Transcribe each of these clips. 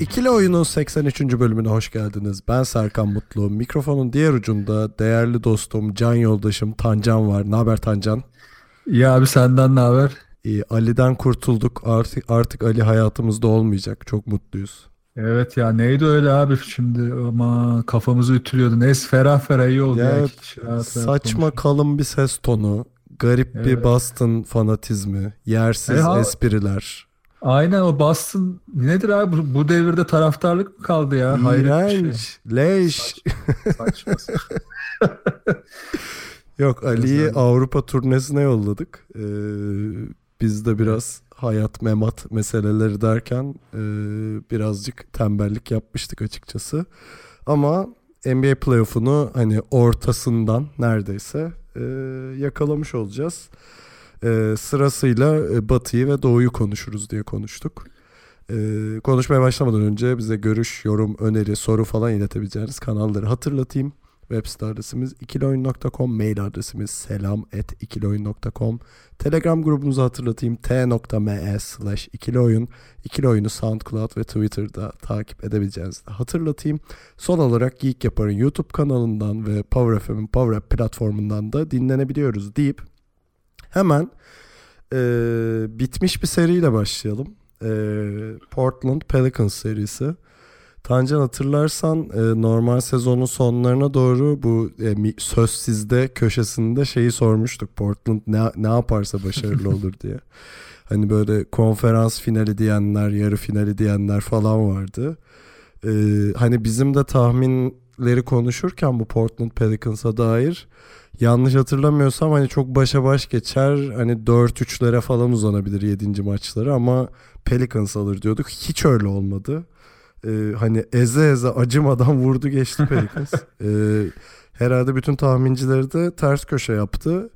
İkili Oyun'un 83. bölümüne hoş geldiniz. Ben Serkan Mutlu. Mikrofonun diğer ucunda değerli dostum, can yoldaşım Tancan var. Ne haber Tancan? İyi abi senden ne haber? İyi, Ali'den kurtulduk. Artık, artık Ali hayatımızda olmayacak. Çok mutluyuz. Evet ya neydi öyle abi şimdi ama kafamızı ütülüyordu. Neyse ferah ferah iyi oldu ya. Ya, Saçma konuştuk. kalın bir ses tonu, garip bir Evet. Boston fanatizmi, yersiz E, espriler. Aynen o Boston nedir abi bu, bu devirde taraftarlık mı kaldı ya? Şey. İğrenç, leş. Saçma. Yok Ali'yi. Avrupa turnesine yolladık. Ee, biz de biraz hayat memat meseleleri derken e, birazcık tembellik yapmıştık açıkçası. Ama NBA playoff'unu hani ortasından neredeyse e, yakalamış olacağız. E, sırasıyla Batı'yı ve Doğu'yu konuşuruz diye konuştuk. E, konuşmaya başlamadan önce bize görüş, yorum, öneri, soru falan iletebileceğiniz kanalları hatırlatayım. Web site adresimiz ikiloyun.com, mail adresimiz selam et ikiloyun.com. Telegram grubumuzu hatırlatayım t.me slash ikiloyun. İkili oyunu SoundCloud ve Twitter'da takip edebileceğinizi de hatırlatayım. Son olarak Geek Yapar'ın YouTube kanalından ve Power FM'in Power App platformundan da dinlenebiliyoruz deyip hemen e, bitmiş bir seriyle başlayalım. E, Portland Pelicans serisi. Tancan hatırlarsan e, normal sezonun sonlarına doğru bu e, söz sizde köşesinde şeyi sormuştuk. Portland ne, ne yaparsa başarılı olur diye. Hani böyle konferans finali diyenler, yarı finali diyenler falan vardı. E, hani bizim de tahminleri konuşurken bu Portland Pelicans'a dair yanlış hatırlamıyorsam hani çok başa baş geçer. Hani 4-3'lere falan uzanabilir 7. maçları ama Pelicans alır diyorduk. Hiç öyle olmadı. Ee, hani eze eze acımadan vurdu geçti Pelicans. Ee, herhalde bütün tahmincileri de ters köşe yaptı.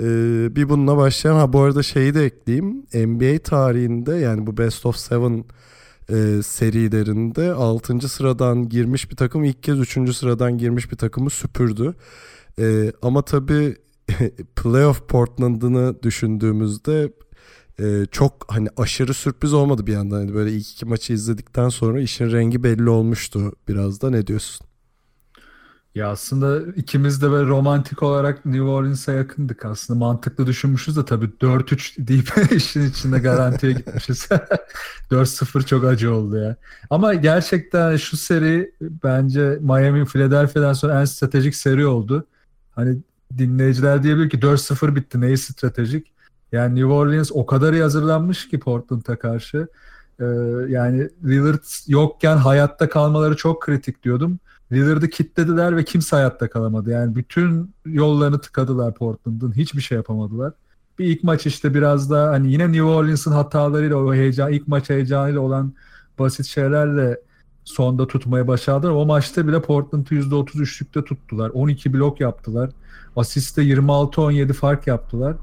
Ee, bir bununla başlayan ha bu arada şeyi de ekleyeyim. NBA tarihinde yani bu Best of Seven e, serilerinde 6. sıradan girmiş bir takım ilk kez 3. sıradan girmiş bir takımı süpürdü. Ee, ama tabii playoff Portland'ını düşündüğümüzde e, çok hani aşırı sürpriz olmadı bir yandan. Hani böyle ilk iki maçı izledikten sonra işin rengi belli olmuştu biraz da ne diyorsun? Ya aslında ikimiz de böyle romantik olarak New Orleans'a yakındık aslında. Mantıklı düşünmüşüz de tabii 4-3 deyip işin içinde garantiye gitmişiz. 4-0 çok acı oldu ya. Ama gerçekten şu seri bence Miami Philadelphia'dan sonra en stratejik seri oldu. Hani dinleyiciler diyebilir ki 4-0 bitti neyi stratejik? Yani New Orleans o kadar iyi hazırlanmış ki Portland'a karşı. Ee, yani Lillard yokken hayatta kalmaları çok kritik diyordum. Lillard'ı kilitlediler ve kimse hayatta kalamadı. Yani bütün yollarını tıkadılar Portland'ın. Hiçbir şey yapamadılar. Bir ilk maç işte biraz da hani yine New Orleans'ın hatalarıyla o heyecan, ilk maç heyecanıyla olan basit şeylerle sonda tutmaya başardılar. O maçta bile Portland'ı %30 üçlükte tuttular. 12 blok yaptılar. Asiste 26-17 fark yaptılar.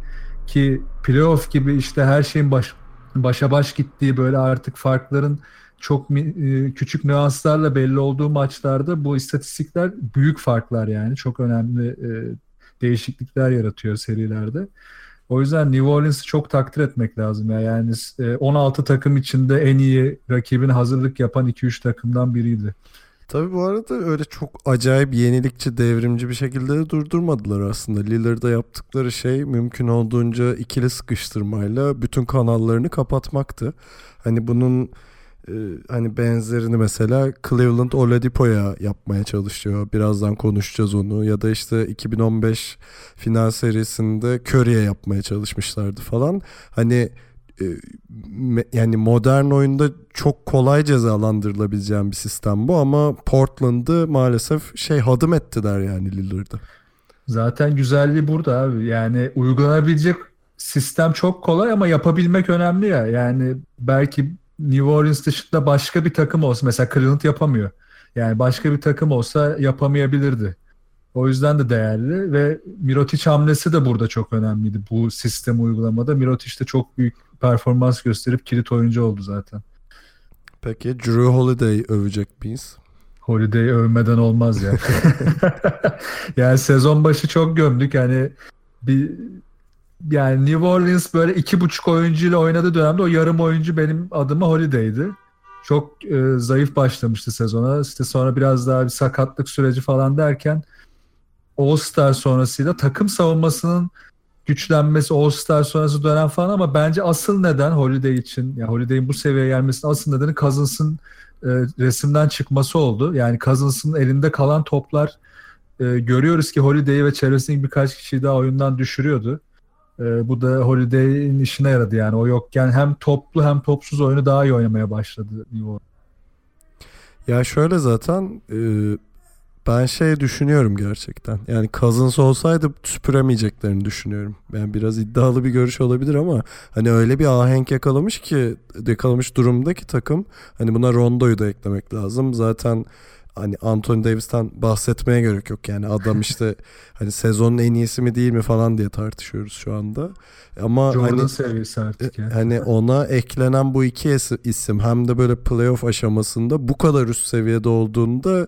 Ki playoff gibi işte her şeyin baş, başa baş gittiği böyle artık farkların çok e, küçük nüanslarla belli olduğu maçlarda bu istatistikler büyük farklar yani çok önemli e, değişiklikler yaratıyor serilerde. O yüzden New Orleans'ı çok takdir etmek lazım ya. Yani e, 16 takım içinde en iyi rakibine hazırlık yapan 2-3 takımdan biriydi. Tabii bu arada öyle çok acayip yenilikçi, devrimci bir şekilde de durdurmadılar aslında. Lillard'a yaptıkları şey mümkün olduğunca ikili sıkıştırmayla bütün kanallarını kapatmaktı. Hani bunun e, hani benzerini mesela Cleveland Oladipo'ya yapmaya çalışıyor. Birazdan konuşacağız onu. Ya da işte 2015 final serisinde Curry'e yapmaya çalışmışlardı falan. Hani e, yani modern oyunda çok kolay cezalandırılabileceğim bir sistem bu ama Portland'ı maalesef şey hadım ettiler yani Lillard'ı. Zaten güzelliği burada abi. Yani uygulanabilecek sistem çok kolay ama yapabilmek önemli ya. Yani belki New Orleans dışında başka bir takım olsa mesela Cleveland yapamıyor. Yani başka bir takım olsa yapamayabilirdi. O yüzden de değerli ve Mirotic hamlesi de burada çok önemliydi bu sistem uygulamada. Mirotic de çok büyük performans gösterip kilit oyuncu oldu zaten. Peki Drew Holiday övecek miyiz? Holiday övmeden olmaz ya. yani sezon başı çok gömdük. Yani bir yani New Orleans böyle iki buçuk oyuncuyla oynadığı dönemde o yarım oyuncu benim adıma Holiday'di. Çok e, zayıf başlamıştı sezona. İşte sonra biraz daha bir sakatlık süreci falan derken All-Star sonrasıyla takım savunmasının güçlenmesi, All-Star sonrası dönem falan ama bence asıl neden Holiday için, yani Holiday'in bu seviyeye gelmesinin asıl nedeni Cousins'ın e, resimden çıkması oldu. Yani Cousins'ın elinde kalan toplar e, görüyoruz ki Holiday'i ve çevresindeki birkaç kişiyi daha oyundan düşürüyordu. E, bu da Holiday'in işine yaradı yani. O yokken hem toplu hem topsuz oyunu daha iyi oynamaya başladı New Orleans. Ya şöyle zaten e, ben şey düşünüyorum gerçekten. Yani Cousins olsaydı süpüremeyeceklerini düşünüyorum. Yani biraz iddialı bir görüş olabilir ama hani öyle bir ahenk yakalamış ki yakalamış durumdaki takım hani buna Rondo'yu da eklemek lazım. Zaten hani Anthony Davis'ten bahsetmeye gerek yok yani adam işte hani sezonun en iyisi mi değil mi falan diye tartışıyoruz şu anda. Ama Jordan hani seviyesi artık yani. hani ona eklenen bu iki isim hem de böyle playoff aşamasında bu kadar üst seviyede olduğunda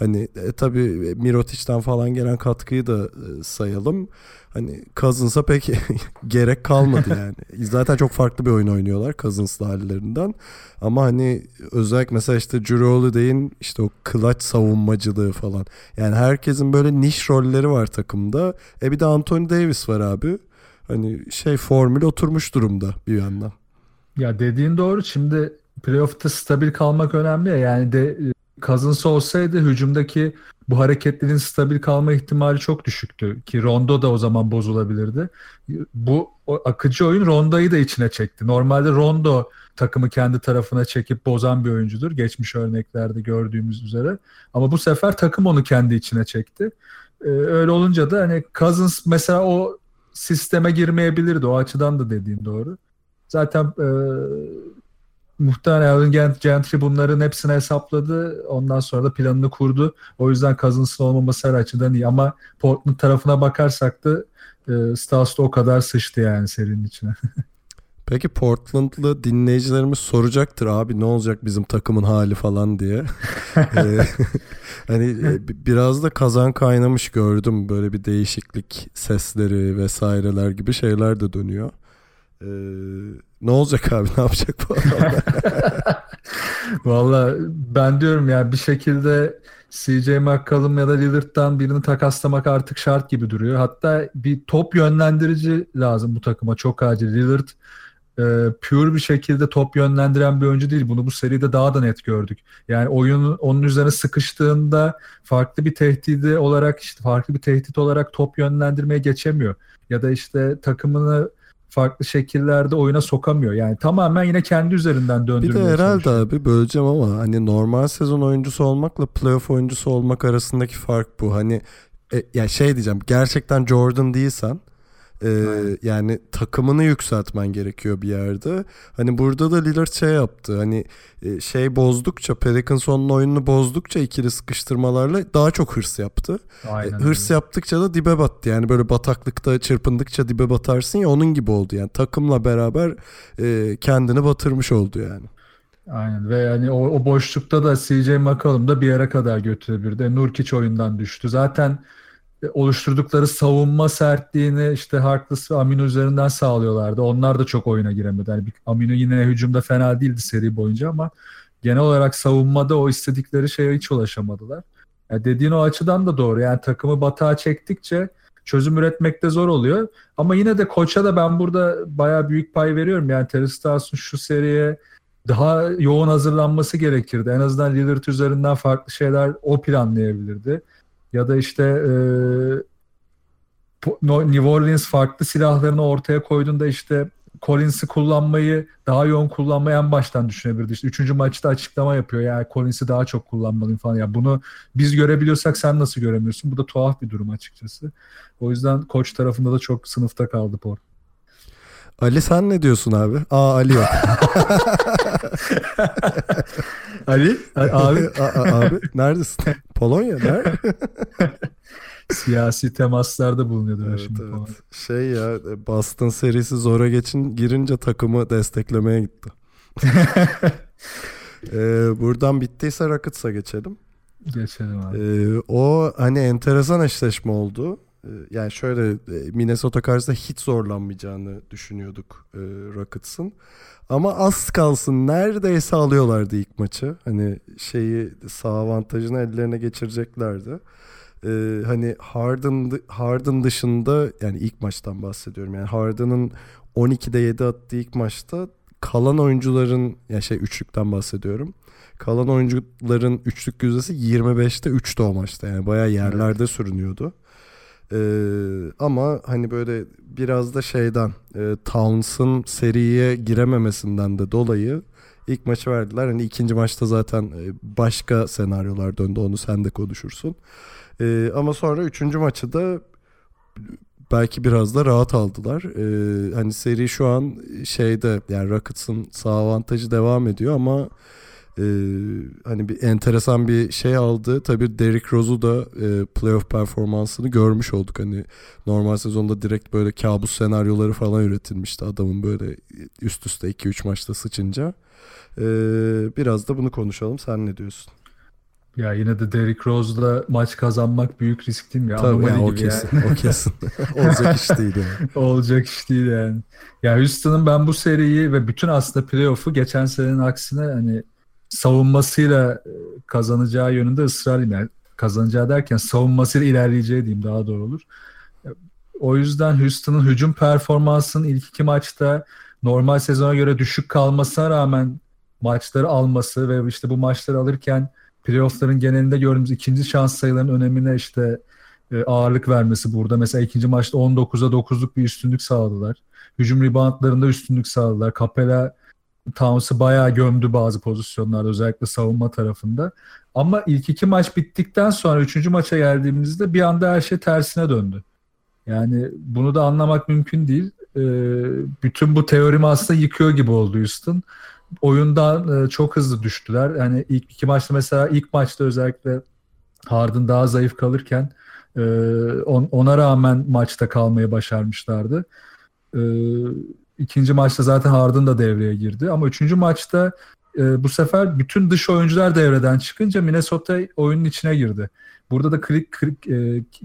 Hani e, tabii Mirotic'ten falan gelen katkıyı da e, sayalım. Hani Cousins'a pek gerek kalmadı yani. Zaten çok farklı bir oyun oynuyorlar Cousins'la hallerinden. Ama hani özellikle mesela işte Drew Holiday'in işte o clutch savunmacılığı falan. Yani herkesin böyle niş rolleri var takımda. E bir de Anthony Davis var abi. Hani şey formül oturmuş durumda bir yandan. Ya dediğin doğru. Şimdi playoff'ta stabil kalmak önemli ya. Yani de Cousins olsaydı hücumdaki bu hareketlerin stabil kalma ihtimali çok düşüktü ki Rondo da o zaman bozulabilirdi. Bu akıcı oyun Rondo'yu da içine çekti. Normalde Rondo takımı kendi tarafına çekip bozan bir oyuncudur. Geçmiş örneklerde gördüğümüz üzere. Ama bu sefer takım onu kendi içine çekti. Ee, öyle olunca da hani Cousins mesela o sisteme girmeyebilirdi. O açıdan da dediğin doğru. Zaten e, muhtemelen Alvin Gentry bunların hepsini hesapladı. Ondan sonra da planını kurdu. O yüzden Cousins'ın olmaması her açıdan iyi. Ama Portland tarafına bakarsak da e, Stas o kadar sıçtı yani serinin içine. Peki Portland'lı dinleyicilerimiz soracaktır abi ne olacak bizim takımın hali falan diye. Ee, hani e, biraz da kazan kaynamış gördüm böyle bir değişiklik sesleri vesaireler gibi şeyler de dönüyor. Ee, ne olacak abi ne yapacak bu? Valla ben diyorum ya bir şekilde CJ McCollum ya da Lillard'dan birini takaslamak artık şart gibi duruyor. Hatta bir top yönlendirici lazım bu takıma çok acil. Lillard e, pure bir şekilde top yönlendiren bir oyuncu değil. Bunu bu seride daha da net gördük. Yani oyun onun üzerine sıkıştığında farklı bir tehdidi olarak işte farklı bir tehdit olarak top yönlendirmeye geçemiyor. Ya da işte takımını farklı şekillerde oyuna sokamıyor. Yani tamamen yine kendi üzerinden döndürmeye Bir de herhalde abi böleceğim ama hani normal sezon oyuncusu olmakla playoff oyuncusu olmak arasındaki fark bu. Hani e, ya şey diyeceğim gerçekten Jordan değilsen ee, yani takımını yükseltmen gerekiyor bir yerde. Hani burada da Lillard şey yaptı. Hani e, şey bozdukça Pelicans'ın oyununu bozdukça ikili sıkıştırmalarla daha çok hırs yaptı. Aynen e, hırs öyle. yaptıkça da dibe battı. Yani böyle bataklıkta çırpındıkça dibe batarsın ya onun gibi oldu. Yani takımla beraber e, kendini batırmış oldu yani. Aynen ve yani o, o boşlukta da CJ McCollum da bir yere kadar götürebilirdi. Nurkic oyundan düştü. Zaten oluşturdukları savunma sertliğini işte Harkless ve Amino üzerinden sağlıyorlardı. Onlar da çok oyuna giremedi. Yani Amino yine hücumda fena değildi seri boyunca ama genel olarak savunmada o istedikleri şeye hiç ulaşamadılar. Yani dediğin o açıdan da doğru. Yani takımı batağa çektikçe çözüm üretmekte zor oluyor. Ama yine de koça da ben burada bayağı büyük pay veriyorum. Yani Terry Stotts'un şu seriye daha yoğun hazırlanması gerekirdi. En azından Lillard üzerinden farklı şeyler o planlayabilirdi. Ya da işte e, New Orleans farklı silahlarını ortaya koyduğunda işte Collins'i kullanmayı daha yoğun kullanmayı en baştan düşünebilirdi. İşte üçüncü maçta açıklama yapıyor. Yani Collins'i daha çok kullanmalıyım falan. Ya yani bunu biz görebiliyorsak sen nasıl göremiyorsun? Bu da tuhaf bir durum açıkçası. O yüzden koç tarafında da çok sınıfta kaldı Port. Ali sen ne diyorsun abi? Aa Ali yok. Ali abi Aa, abi neredesin? Polonya nerede? siyasi temaslarda bulunuyordu evet, şimdi evet. falan. Şey ya Boston serisi zora geçin girince takımı desteklemeye gitti. Ee, buradan bittiyse Rockets'a geçelim. Geçelim abi. Ee, o hani enteresan eşleşme oldu. Ee, yani şöyle e, Minnesota karşısında hiç zorlanmayacağını düşünüyorduk e, Rockets'ın. Ama az kalsın neredeyse alıyorlardı ilk maçı. Hani şeyi sağ avantajını ellerine geçireceklerdi. Ee, hani Harden Harden dışında yani ilk maçtan bahsediyorum. Yani Harden'ın 12'de 7 attığı ilk maçta kalan oyuncuların ya şey üçlükten bahsediyorum. Kalan oyuncuların üçlük yüzdesi 25'te 3'te o maçta. Yani bayağı yerlerde sürünüyordu. Ee, ama hani böyle biraz da şeyden e, Towns'ın seriye girememesinden de dolayı ilk maçı verdiler. Hani ikinci maçta zaten e, başka senaryolar döndü. Onu sen de konuşursun. Ee, ama sonra üçüncü maçı da belki biraz da rahat aldılar. Ee, hani seri şu an şeyde yani Rockets'ın sağ avantajı devam ediyor ama e, hani bir enteresan bir şey aldı. Tabii Derrick Rose'u da e, playoff performansını görmüş olduk. Hani normal sezonda direkt böyle kabus senaryoları falan üretilmişti adamın böyle üst üste 2-3 maçta sıçınca. Ee, biraz da bunu konuşalım. Sen ne diyorsun? Ya yine de Derrick Rose'la maç kazanmak büyük risk değil mi? Ya? Tabii yani o kesin. O kesin. Olacak iş değil yani. Olacak iş değil yani. Ya Houston'ın ben bu seriyi ve bütün aslında playoff'u geçen senenin aksine hani savunmasıyla e, kazanacağı yönünde ısrarlıyım. Yani kazanacağı derken savunmasıyla ilerleyeceği diyeyim daha doğru olur. O yüzden Houston'ın hücum performansının ilk iki maçta normal sezona göre düşük kalmasına rağmen maçları alması ve işte bu maçları alırken playoff'ların genelinde gördüğümüz ikinci şans sayılarının önemine işte e, ağırlık vermesi burada. Mesela ikinci maçta 19'a 9'luk bir üstünlük sağladılar. Hücum reboundlarında üstünlük sağladılar. Capela Towns'ı bayağı gömdü bazı pozisyonlarda özellikle savunma tarafında. Ama ilk iki maç bittikten sonra üçüncü maça geldiğimizde bir anda her şey tersine döndü. Yani bunu da anlamak mümkün değil. E, bütün bu teorimi aslında yıkıyor gibi oldu Houston oyundan e, çok hızlı düştüler. Yani ilk iki maçta mesela ilk maçta özellikle Harden daha zayıf kalırken e, ona rağmen maçta kalmayı başarmışlardı. E, ikinci maçta zaten Harden da devreye girdi ama üçüncü maçta bu sefer bütün dış oyuncular devreden çıkınca Minnesota oyunun içine girdi. Burada da kilit,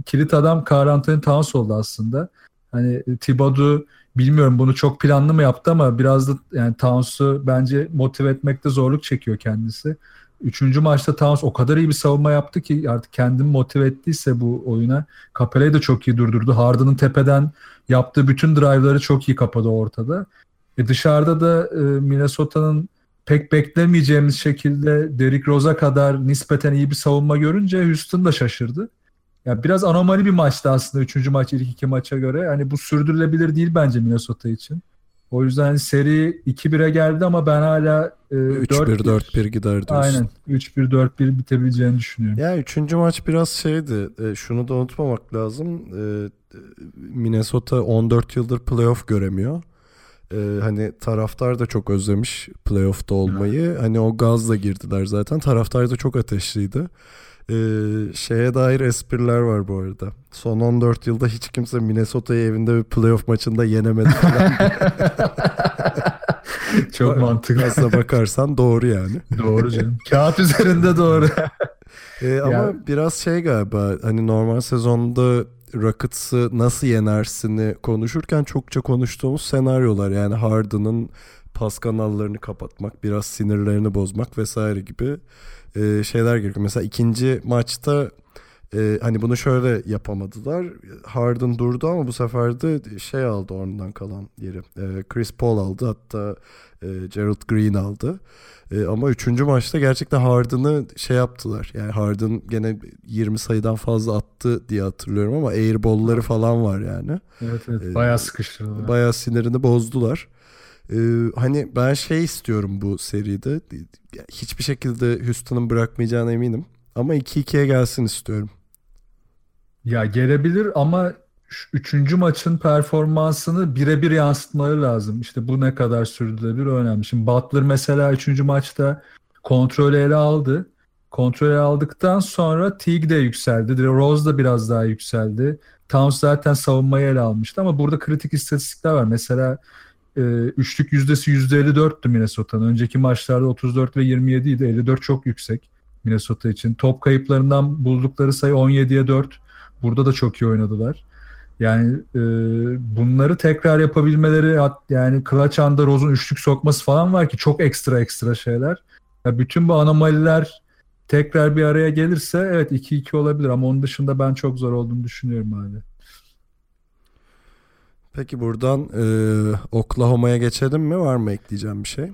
kilit adam Karl Anthony Towns oldu aslında. Hani Thibodeau bilmiyorum bunu çok planlı mı yaptı ama biraz da yani Towns'u bence motive etmekte zorluk çekiyor kendisi. Üçüncü maçta Towns o kadar iyi bir savunma yaptı ki artık kendini motive ettiyse bu oyuna. Capela'yı da çok iyi durdurdu. Harden'ın tepeden yaptığı bütün drive'ları çok iyi kapadı ortada. E dışarıda da e, Minnesota'nın pek beklemeyeceğimiz şekilde Derrick Rose'a kadar nispeten iyi bir savunma görünce Houston da şaşırdı. Ya biraz anomali bir maçtı aslında üçüncü maç ilk iki maça göre. Hani bu sürdürülebilir değil bence Minnesota için. O yüzden hani seri 2-1'e geldi ama ben hala e, 3-1-4-1 gider diyorsun. Aynen 3-1-4-1 bitebileceğini düşünüyorum. Ya üçüncü maç biraz şeydi. E, şunu da unutmamak lazım. E, Minnesota 14 yıldır playoff göremiyor. E, hani taraftar da çok özlemiş playoff'ta olmayı. Evet. Hani o gazla girdiler zaten. Taraftar da çok ateşliydi. Ee, şeye dair espriler var bu arada. Son 14 yılda hiç kimse Minnesota'yı evinde bir playoff maçında yenemedi falan. Çok mantıklı. Aslına bakarsan doğru yani. Doğru canım. Kağıt üzerinde doğru. ee, ama ya. biraz şey galiba hani normal sezonda Rockets'ı nasıl yenersini konuşurken çokça konuştuğumuz senaryolar. Yani Harden'ın pas kanallarını kapatmak, biraz sinirlerini bozmak vesaire gibi e, şeyler gerekiyor. Mesela ikinci maçta e, hani bunu şöyle yapamadılar. Harden durdu ama bu sefer de şey aldı ondan kalan yeri. E, Chris Paul aldı hatta e, Gerald Green aldı. E, ama üçüncü maçta gerçekten Harden'ı şey yaptılar. Yani Harden gene 20 sayıdan fazla attı diye hatırlıyorum ama airball'ları falan var yani. Evet evet bayağı sıkıştırdılar. Bayağı sinirini bozdular. Ee, hani ben şey istiyorum bu seride. Hiçbir şekilde Houston'ın bırakmayacağına eminim. Ama 2-2'ye gelsin istiyorum. Ya gelebilir ama üçüncü maçın performansını birebir yansıtmaları lazım. İşte bu ne kadar sürdürülebilir önemli. Şimdi Butler mesela üçüncü maçta kontrolü ele aldı. Kontrolü aldıktan sonra Teague de yükseldi. Rose da biraz daha yükseldi. Towns zaten savunmayı ele almıştı ama burada kritik istatistikler var. Mesela e, üçlük yüzdesi %54'tü Minnesota'nın. Önceki maçlarda 34 ve 27 idi. 54 çok yüksek Minnesota için. Top kayıplarından buldukları sayı 17'ye 4. Burada da çok iyi oynadılar. Yani e, bunları tekrar yapabilmeleri yani clutch anda Rose'un üçlük sokması falan var ki çok ekstra ekstra şeyler. Ya bütün bu anomaliler tekrar bir araya gelirse evet 2-2 olabilir ama onun dışında ben çok zor olduğunu düşünüyorum hala. Peki buradan e, Oklahoma'ya geçelim mi? Var mı ekleyeceğim bir şey?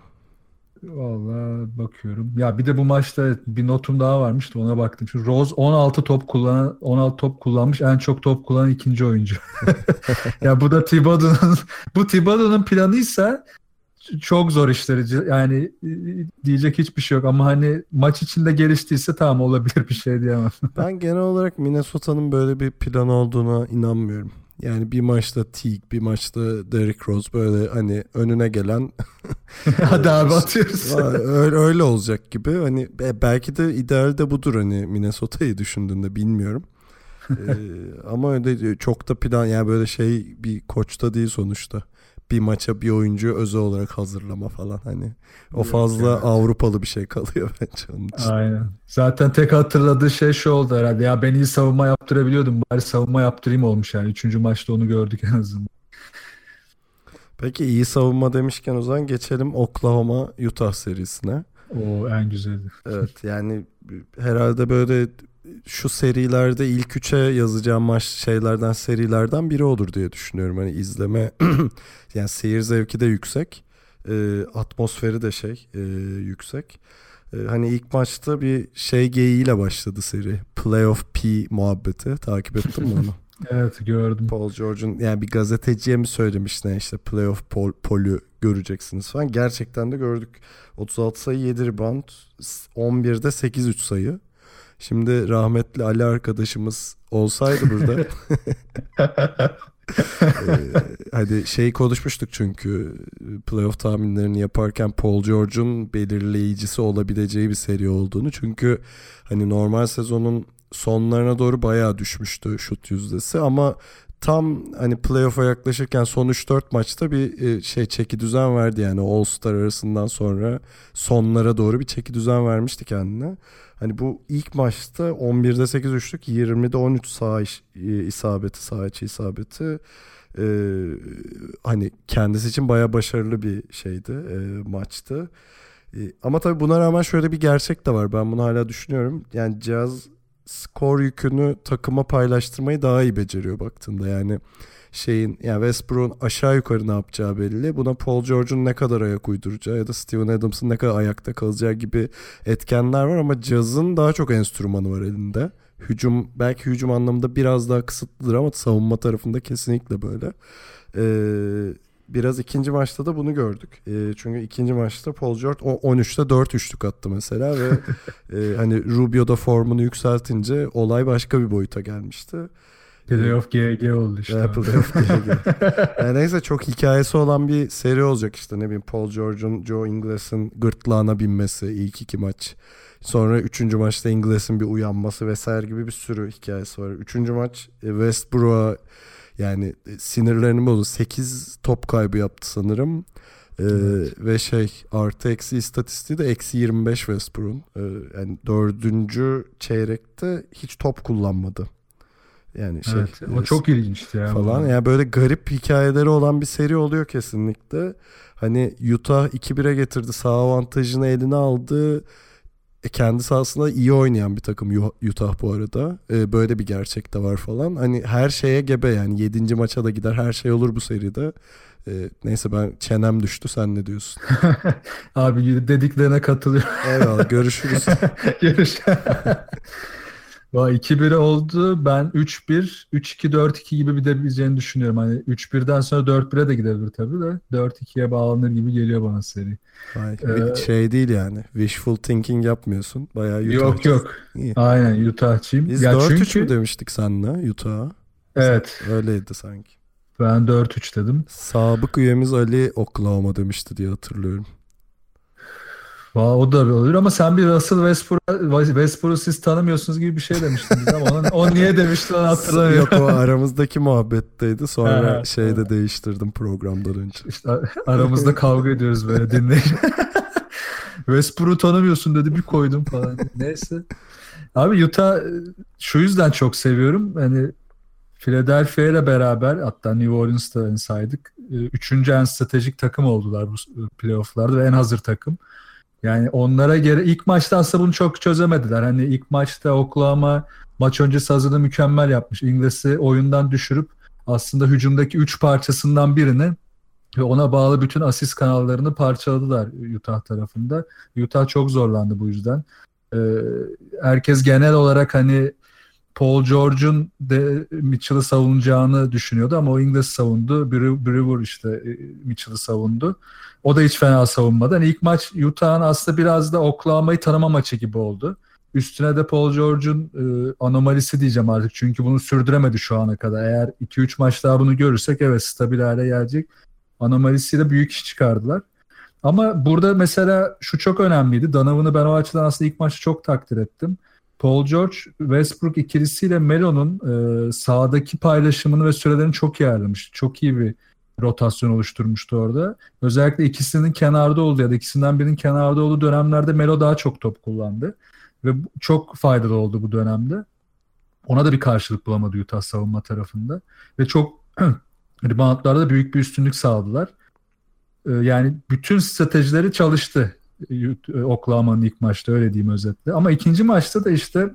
Vallahi bakıyorum. Ya bir de bu maçta bir notum daha varmış da ona baktım. Şu Rose 16 top kullanan 16 top kullanmış. En çok top kullanan ikinci oyuncu. ya bu da Thibodeau'nun bu Thibodeau'nun planıysa çok zor işleri. Yani diyecek hiçbir şey yok ama hani maç içinde geliştiyse tamam olabilir bir şey diyemem. ben genel olarak Minnesota'nın böyle bir plan olduğuna inanmıyorum. Yani bir maçta Teague, bir maçta Derrick Rose böyle hani önüne gelen hadi abi atıyoruz. öyle, öyle olacak gibi. Hani belki de idealde budur hani Minnesota'yı düşündüğünde bilmiyorum. ee, ama öyle çok da plan yani böyle şey bir koçta değil sonuçta bir maça bir oyuncu özel olarak hazırlama falan hani. O fazla evet. Avrupalı bir şey kalıyor bence onun için. Aynen. Zaten tek hatırladığı şey şu oldu herhalde. Ya ben iyi savunma yaptırabiliyordum. Bari savunma yaptırayım olmuş yani. Üçüncü maçta onu gördük en azından. Peki iyi savunma demişken o zaman geçelim Oklahoma Utah serisine. O en güzeli. Evet yani herhalde böyle şu serilerde ilk üçe yazacağım maç şeylerden serilerden biri olur diye düşünüyorum. Hani izleme yani seyir zevki de yüksek. E, atmosferi de şey e, yüksek. E, hani ilk maçta bir şey geyiğiyle başladı seri. Playoff P muhabbeti. Takip ettin mi onu? evet gördüm. Paul George'un yani bir gazeteciye mi söylemiş ne işte playoff pol, polü göreceksiniz falan. Gerçekten de gördük. 36 sayı 7 rebound 11'de 8-3 sayı. Şimdi rahmetli Ali arkadaşımız olsaydı burada ee, hadi şey konuşmuştuk çünkü playoff tahminlerini yaparken Paul George'un belirleyicisi olabileceği bir seri olduğunu. Çünkü hani normal sezonun sonlarına doğru bayağı düşmüştü şut yüzdesi ama tam hani playoff'a yaklaşırken son 3-4 maçta bir şey çeki düzen verdi yani All Star arasından sonra sonlara doğru bir çeki düzen vermişti kendine. Hani bu ilk maçta 11'de 8 üçlük 20'de 13 sağ e, isabeti sağ içi isabeti ee, hani kendisi için baya başarılı bir şeydi e, maçtı. E, ama tabii buna rağmen şöyle bir gerçek de var. Ben bunu hala düşünüyorum. Yani Jazz skor yükünü takıma paylaştırmayı daha iyi beceriyor baktığında. Yani şeyin yani Westbrook'un aşağı yukarı ne yapacağı belli. Buna Paul George'un ne kadar ayak uyduracağı ya da Steven Adams'ın ne kadar ayakta kalacağı gibi etkenler var ama Jazz'ın daha çok enstrümanı var elinde. Hücum belki hücum anlamında biraz daha kısıtlıdır ama savunma tarafında kesinlikle böyle. Ee, biraz ikinci maçta da bunu gördük. E, çünkü ikinci maçta Paul George 13'te 4 üçlük attı mesela ve e, hani Rubio da formunu yükseltince olay başka bir boyuta gelmişti. Playoff GG oldu işte. Yeah, playoff GG. yani neyse çok hikayesi olan bir seri olacak işte ne bileyim Paul George'un Joe Ingles'in gırtlağına binmesi ilk iki maç. Sonra üçüncü maçta Ingles'in bir uyanması vesaire gibi bir sürü hikayesi var. Üçüncü maç e, Westbrook'a yani e, sinirlerini bozdu. 8 top kaybı yaptı sanırım. Ee, evet. Ve şey artı eksi istatistiği de eksi 25 Westbrook'un. Ee, yani dördüncü çeyrekte hiç top kullanmadı. Yani şey evet, o çok ilginçti ya. Falan. Yani böyle garip hikayeleri olan bir seri oluyor kesinlikle. Hani Utah 2-1'e getirdi. Sağ avantajını eline aldı. E, kendi sahasında iyi oynayan bir takım Utah bu arada. E, böyle bir gerçek de var falan. Hani her şeye gebe yani. Yedinci maça da gider. Her şey olur bu seride. E, neyse ben çenem düştü. Sen ne diyorsun? Abi dediklerine katılıyorum. Eyvallah görüşürüz. Görüş. 2-1 oldu. Ben 3-1, 3-2-4-2 gibi bir gidebileceğini düşünüyorum. Hani 3-1'den sonra 4-1'e de gidebilir tabii de. 4-2'ye bağlanır gibi geliyor bana seri. Hayır, ee, şey değil yani. Wishful thinking yapmıyorsun. Bayağı Utah. Yok yok. İyi. Aynen Utah'çıyım. Biz ya 4-3 çünkü... mü demiştik seninle Utah'a? Evet. Öyleydi sanki. Ben 4-3 dedim. Sabık üyemiz Ali Oklahoma demişti diye hatırlıyorum. Valla o da olur ama sen bir Russell Westbrook'u Westbrook'u siz tanımıyorsunuz gibi bir şey demiştin bize ama onu, o niye demiştin onu hatırlamıyorum. Yok o aramızdaki muhabbetteydi. Sonra Ha, şeyde evet. değiştirdim programdan önce. İşte aramızda kavga ediyoruz böyle dinleyin. Westbrook'u tanımıyorsun dedi bir koydum falan. Neyse. Abi Utah şu yüzden çok seviyorum. Hani Philadelphia ile beraber hatta New Orleans'ta hani saydık. e, Üçüncü en stratejik takım oldular bu playofflarda ve en hazır takım. Yani onlara göre ilk maçta aslında bunu çok çözemediler. Hani ilk maçta Oklahoma maç öncesi hazırlığı mükemmel yapmış. İngiliz'i oyundan düşürüp aslında hücumdaki üç parçasından birini ve ona bağlı bütün asist kanallarını parçaladılar Utah tarafında. Utah çok zorlandı bu yüzden. Ee, herkes genel olarak hani Paul George'un de Mitchell'ı savunacağını düşünüyordu ama o İngiliz savundu. Brew- Brewer işte e, Mitchell'ı savundu. O da hiç fena savunmadı. Hani ilk maç Utah'ın aslında biraz da Oklahoma'yı tanıma maçı gibi oldu. Üstüne de Paul George'un e, anomalisi diyeceğim artık. Çünkü bunu sürdüremedi şu ana kadar. Eğer 2-3 maç daha bunu görürsek evet stabil hale gelecek. Anomalisiyle büyük iş çıkardılar. Ama burada mesela şu çok önemliydi. Donovan'ı ben o açıdan aslında ilk maçta çok takdir ettim. Paul George, Westbrook ikilisiyle Melo'nun e, sahadaki paylaşımını ve sürelerini çok iyi ayarlamış. Çok iyi bir rotasyon oluşturmuştu orada. Özellikle ikisinin kenarda olduğu ya da ikisinden birinin kenarda olduğu dönemlerde Melo daha çok top kullandı. Ve çok faydalı oldu bu dönemde. Ona da bir karşılık bulamadı Utah savunma tarafında. Ve çok reboundlarda da büyük bir üstünlük sağladılar. Ee, Yani bütün stratejileri çalıştı e, Oklahoma'nın ilk maçta öyle diyeyim özetle. Ama ikinci maçta da işte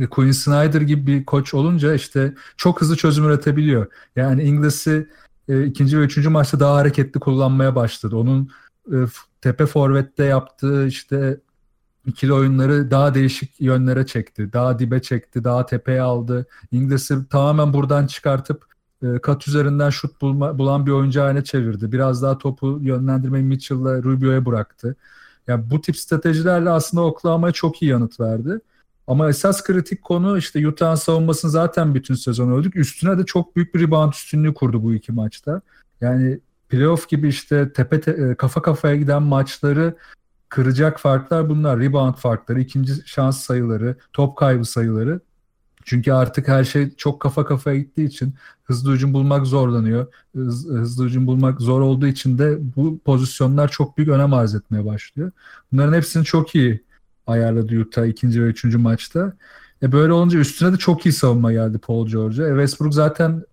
e, Quinn Snyder gibi bir koç olunca işte çok hızlı çözüm üretebiliyor. Yani İngiliz'i e, ikinci ve üçüncü maçta daha hareketli kullanmaya başladı. Onun e, tepe forvette yaptığı işte ikili oyunları daha değişik yönlere çekti. Daha dibe çekti, daha tepeye aldı. İngiliz'i tamamen buradan çıkartıp e, kat üzerinden şut bulma, bulan bir oyuncu haline çevirdi. Biraz daha topu yönlendirmeyi Mitchell'la Rubio'ya bıraktı. Yani bu tip stratejilerle aslında Oklahoma'ya çok iyi yanıt verdi. Ama esas kritik konu işte Utah'ın savunmasını zaten bütün sezon öldük. Üstüne de çok büyük bir rebound üstünlüğü kurdu bu iki maçta. Yani playoff gibi işte tepe te- e, kafa kafaya giden maçları kıracak farklar bunlar. Rebound farkları, ikinci şans sayıları, top kaybı sayıları. Çünkü artık her şey çok kafa kafaya gittiği için hızlı hücum bulmak zorlanıyor. Hız- hızlı hücum bulmak zor olduğu için de bu pozisyonlar çok büyük önem arz etmeye başlıyor. Bunların hepsini çok iyi ayarladı Utah ikinci ve üçüncü maçta. E böyle olunca üstüne de çok iyi savunma geldi Paul George'a. E Westbrook zaten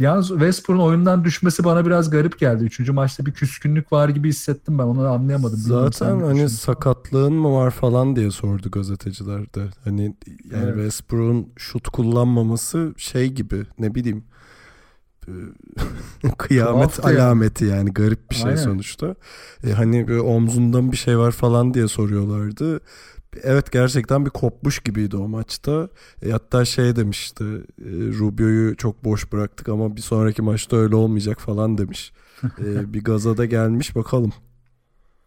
yalnız Westbrook'un oyundan düşmesi bana biraz garip geldi. Üçüncü maçta bir küskünlük var gibi hissettim ben. Onu anlayamadım. Zaten hani düşünüyorsun? sakatlığın mı var falan diye sordu gazeteciler de. Hani yani Evet. Westbrook'un şut kullanmaması şey gibi ne bileyim e, kıyamet Tuhaftı yani. alameti yani garip bir şey Aynen. sonuçta. E, hani böyle omzundan bir şey var falan diye soruyorlardı. Evet gerçekten bir kopmuş gibiydi o maçta. E, hatta şey demişti e, Rubio'yu çok boş bıraktık ama bir sonraki maçta öyle olmayacak falan demiş. E, bir gaza da gelmiş bakalım.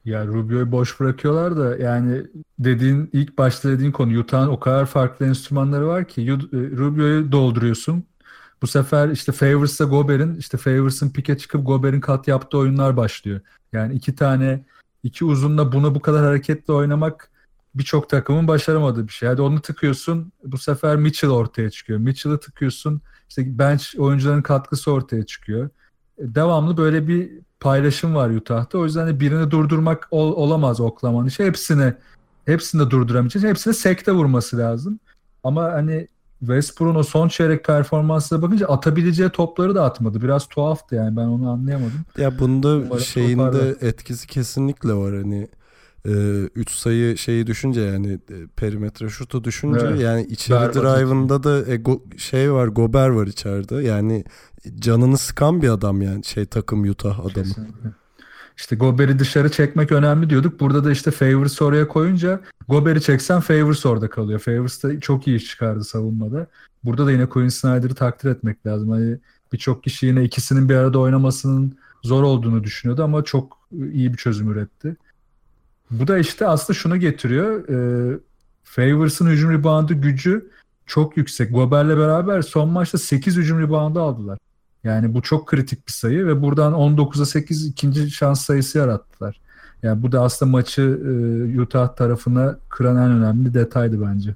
Ya Rubio'yu boş bırakıyorlar da yani dediğin ilk başta dediğin konu Utah'ın o kadar farklı enstrümanları var ki e, Rubio'yu dolduruyorsun. Bu sefer işte Favors'la Gober'in işte Favors'ın pike çıkıp Gober'in kat yaptığı oyunlar başlıyor. Yani iki tane iki uzunla bunu bu kadar hareketli oynamak birçok takımın başaramadığı bir şey. Hadi onu tıkıyorsun bu sefer Mitchell ortaya çıkıyor. Mitchell'ı tıkıyorsun işte bench oyuncuların katkısı ortaya çıkıyor. E, Devamlı böyle bir paylaşım var Utah'ta. O yüzden de birini durdurmak ol- olamaz Oklahoma'nın işi. Hepsini hepsini de durduramayacağız. Hepsine sekte vurması lazım. Ama hani Westbrook'un o son çeyrek performansına bakınca atabileceği topları da atmadı. Biraz tuhaftı yani ben onu anlayamadım. Ya bunda Umarım şeyin de toparlar. etkisi kesinlikle var hani 3 sayı şeyi düşünce yani e, perimetre şutu düşünce Evet. yani içeri Berbat drive'ında da e, go- şey var Gober var içeride yani canını sıkan bir adam yani şey takım Utah adamı. Kesinlikle. İşte Gober'i dışarı çekmek önemli diyorduk. Burada da işte Favors oraya koyunca Gober'i çeksen Favors orada kalıyor. Favors da çok iyi iş çıkardı savunmada. Burada da yine Quinn Snyder'ı takdir etmek lazım. Hani birçok kişi yine ikisinin bir arada oynamasının zor olduğunu düşünüyordu ama çok iyi bir çözüm üretti. Bu da işte aslında şunu getiriyor. E, Favors'ın hücum reboundu gücü çok yüksek. Gober'le beraber son maçta 8 hücum reboundu aldılar. Yani bu çok kritik bir sayı ve buradan 19'a 8 ikinci şans sayısı yarattılar. Yani bu da aslında maçı e, Utah tarafına kıran en önemli detaydı bence.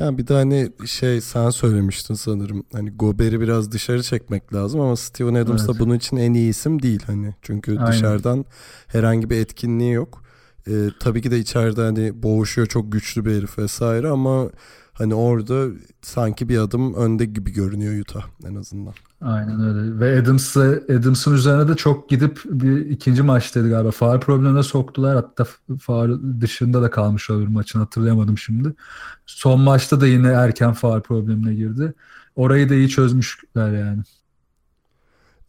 Yani bir de hani şey sen söylemiştin sanırım. Hani Gober'i biraz dışarı çekmek lazım ama Steven Adams da Evet. bunun için en iyi isim değil hani. Çünkü Aynen. dışarıdan herhangi bir etkinliği yok. Ee, tabii ki de içeride hani boğuşuyor çok güçlü bir herif vesaire ama hani orada sanki bir adım önde gibi görünüyor Utah en azından. Aynen öyle. Ve Adams'ı Adams'ın üzerine de çok gidip bir ikinci maçtaydı galiba. Faul problemine soktular. Hatta faul dışında da kalmış olabilir maçın hatırlayamadım şimdi. Son maçta da yine erken faul problemine girdi. Orayı da iyi çözmüşler yani.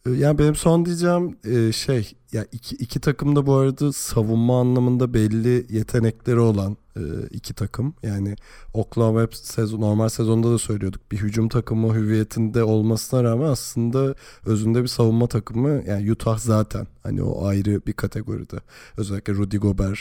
Ee, Yani benim son diyeceğim e, şey ya iki, iki takım da bu arada savunma anlamında belli yetenekleri olan e, iki takım. Yani Oklahoma hep sezon, normal sezonda da söylüyorduk. Bir hücum takımı hüviyetinde olmasına rağmen aslında özünde bir savunma takımı. Yani Utah zaten hani o ayrı bir kategoride. Özellikle Rudy Gobert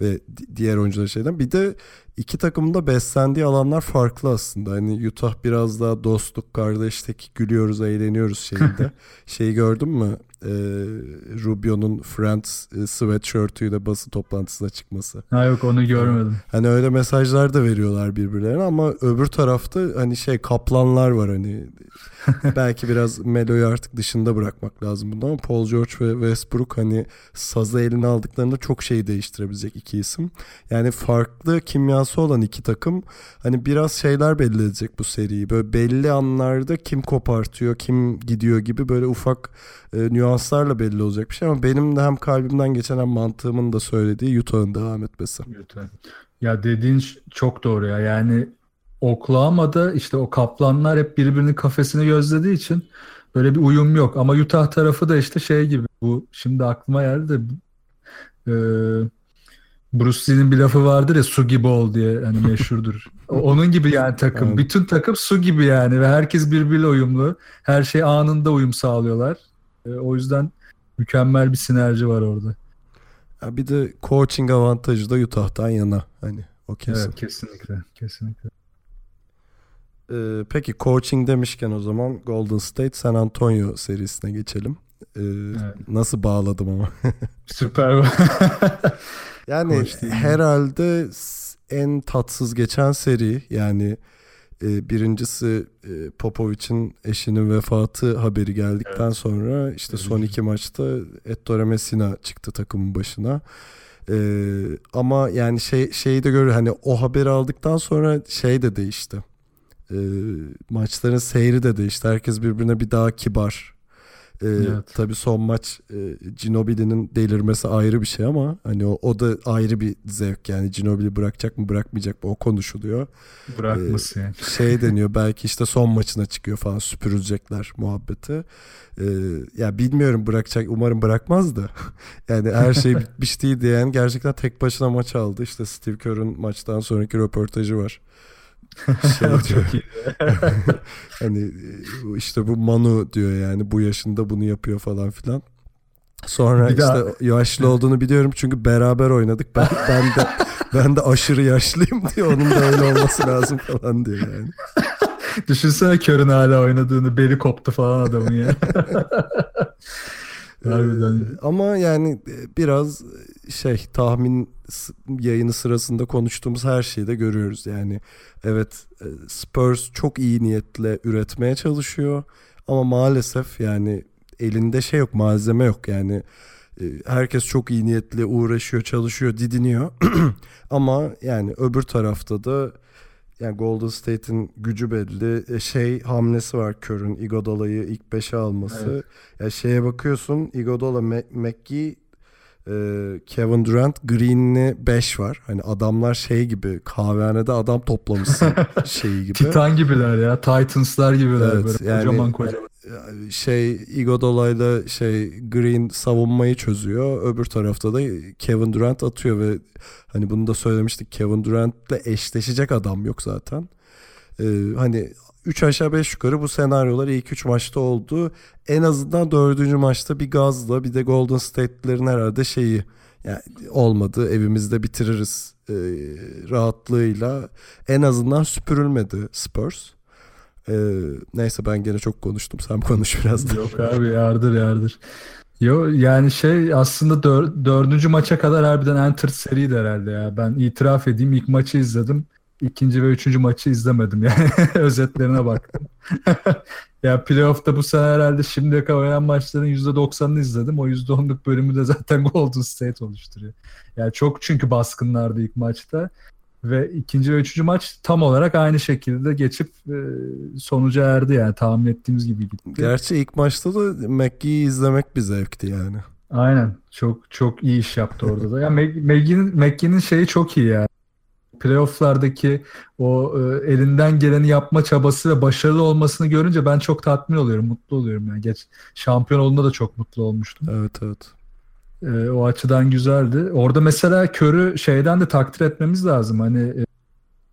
ve di- diğer oyuncular şeyden. Bir de iki takımın da beslendiği alanlar farklı aslında. Hani Utah biraz daha dostluk, kardeşlik, gülüyoruz, eğleniyoruz şeyinde. Şeyi gördün mü? Ee, Rubio'nun Friends e, sweatshirtüyle basın toplantısına çıkması. Ha yok onu görmedim. Hani öyle mesajlar da veriyorlar birbirlerine ama öbür tarafta hani şey kaplanlar var hani. Belki biraz Melo'yu artık dışında bırakmak lazım bunda ama Paul George ve Westbrook hani sazı eline aldıklarında çok şey değiştirebilecek iki isim. Yani farklı kimyası olan iki takım hani biraz şeyler belli edecek bu seriyi. Böyle belli anlarda kim kopartıyor, kim gidiyor gibi böyle ufak e, nüanslarla belli olacak bir şey ama benim de hem kalbimden geçen hem mantığımın da söylediği Utah'ın devam etmesi. Ya dediğin çok doğru ya. Yani Oklahoma'da işte o kaplanlar hep birbirinin kafesini gözlediği için böyle bir uyum yok. Ama Utah tarafı da işte şey gibi bu şimdi aklıma geldi de e, Bruce Lee'nin bir lafı vardır ya su gibi ol diye hani meşhurdur. Onun gibi yani takım. Evet. Bütün takım su gibi yani ve herkes birbiriyle uyumlu. Her şey anında uyum sağlıyorlar. E, o yüzden mükemmel bir sinerji var orada. Ya bir de coaching avantajı da Utah'tan yana hani o kesin. Evet kesinlikle. Kesinlikle. Ee, peki coaching demişken o zaman Golden State San Antonio serisine geçelim. Ee, Nasıl bağladım ama. Süper. Yani herhalde en tatsız geçen seri yani e, birincisi e, Popovic'in eşinin vefatı haberi geldikten sonra işte son Üzücü. iki maçta Ettore Messina çıktı takımın başına. Ee, ama yani şey şeyi de görüyor hani o haberi aldıktan sonra şey de değişti. Ee, maçların seyri de değişti. Herkes birbirine bir daha kibar. Ee, Evet. Tabii son maç e, Ginobili'nin delirmesi ayrı bir şey ama hani o, o da ayrı bir zevk yani Ginobili bırakacak mı bırakmayacak mı o konuşuluyor. Bırakması yani. Şey deniyor belki işte son maçına çıkıyor falan süpürülecekler muhabbeti. Ee, ya bilmiyorum bırakacak umarım bırakmaz da. yani her şey bitmiş değil diyen gerçekten tek başına maç aldı. İşte Steve Kerr'ın maçtan sonraki röportajı var. Şey diyor, hani e, işte bu Manu diyor yani bu yaşında bunu yapıyor falan filan. Sonra Bir işte daha- yaşlı olduğunu biliyorum çünkü beraber oynadık. Ben ben de ben de aşırı yaşlıyım diyor. Onun da öyle olması lazım falan diyor yani. Düşünsene Kör'ün hala oynadığını beli koptu falan adamın ya. Harbiden. Ee, ama yani e, biraz şey tahmin yayını sırasında konuştuğumuz her şeyi de görüyoruz. Yani evet e, Spurs çok iyi niyetle üretmeye çalışıyor ama maalesef yani elinde şey yok malzeme yok yani e, herkes çok iyi niyetli uğraşıyor çalışıyor didiniyor ama yani öbür tarafta da yani Golden State'in gücü belli. E, şey hamlesi var Kör'ün Iguodala'yı ilk 5'e alması. Evet. Ya şeye bakıyorsun Iguodala, Mac- McGee, Kevin Durant, Green'li 5 var. Hani adamlar şey gibi kahvehanede adam toplamışsın şeyi gibi. Titan gibiler ya. Titans'lar gibiler Evet, böyle yani- kocaman kocaman. şey Iguodala'yla şey Green savunmayı çözüyor. Öbür tarafta da Kevin Durant atıyor ve hani bunu da söylemiştik. Kevin Durant'le eşleşecek adam yok zaten. Ee, hani 3 aşağı 5 yukarı bu senaryolar ilk 3 maçta oldu. En azından dördüncü maçta bir gazla bir de Golden State'lerin herhalde şeyi Yani olmadı evimizde bitiririz e, rahatlığıyla en azından süpürülmedi Spurs. E, neyse ben gene çok konuştum. Sen konuş biraz da. Yok abi yardır yardır. Yo yani şey aslında dör, dördüncü maça kadar harbiden Entered seriydi herhalde ya. Ben itiraf edeyim ilk maçı izledim. İkinci ve üçüncü maçı izlemedim yani. Özetlerine baktım. ya playoff'ta bu sene herhalde şimdiye kadar oynanan maçların %90'ını izledim. O %10'luk bölümü de zaten Golden State oluşturuyor. Yani çok çünkü baskınlardı ilk maçta. Ve ikinci ve üçüncü maç tam olarak aynı şekilde geçip e, sonuca erdi yani tahmin ettiğimiz gibi gitti. Gerçi ilk maçta da McGee'yi izlemek bir zevkti yani. Aynen. Çok çok iyi iş yaptı orada da. Ya McGee'nin McGee'nin şeyi çok iyi yani. Playoff'lardaki o e, elinden geleni yapma çabası ve başarılı olmasını görünce ben çok tatmin oluyorum, mutlu oluyorum yani. Geç şampiyon olduğunda da çok mutlu olmuştum. Evet evet. E, o açıdan güzeldi. Orada mesela Kör'ü şeyden de takdir etmemiz lazım. Hani e,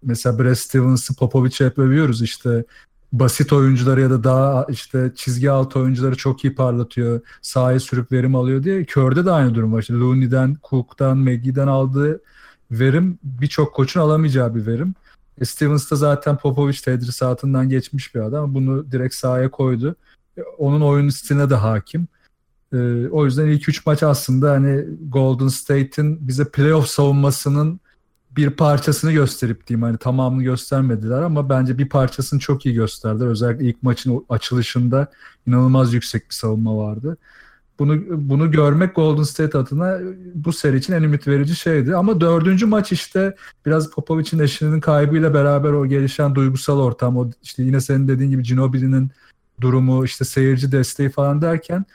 mesela Brad Stevens'ı Popovic'i hep övüyoruz işte basit oyuncuları ya da daha işte çizgi altı oyuncuları çok iyi parlatıyor. Sahaya sürüp verim alıyor diye. Kör'de de aynı durum var. İşte Looney'den, Cook'tan, Maggie'den aldığı verim birçok koçun alamayacağı bir verim. E, Stevens da zaten Popovic tedrisatından geçmiş bir adam. Bunu direkt sahaya koydu. E, onun oyun stiline de hakim. E, o yüzden ilk üç maç aslında hani Golden State'in bize playoff savunmasının bir parçasını gösterip diyeyim hani tamamını göstermediler ama bence bir parçasını çok iyi gösterdiler. Özellikle ilk maçın açılışında inanılmaz yüksek bir savunma vardı. Bunu bunu görmek Golden State adına bu seri için en ümit verici şeydi. Ama dördüncü maç işte biraz Popovic'in eşinin kaybıyla beraber o gelişen duygusal ortam, o işte yine senin dediğin gibi Ginobili'nin durumu, işte seyirci desteği falan derken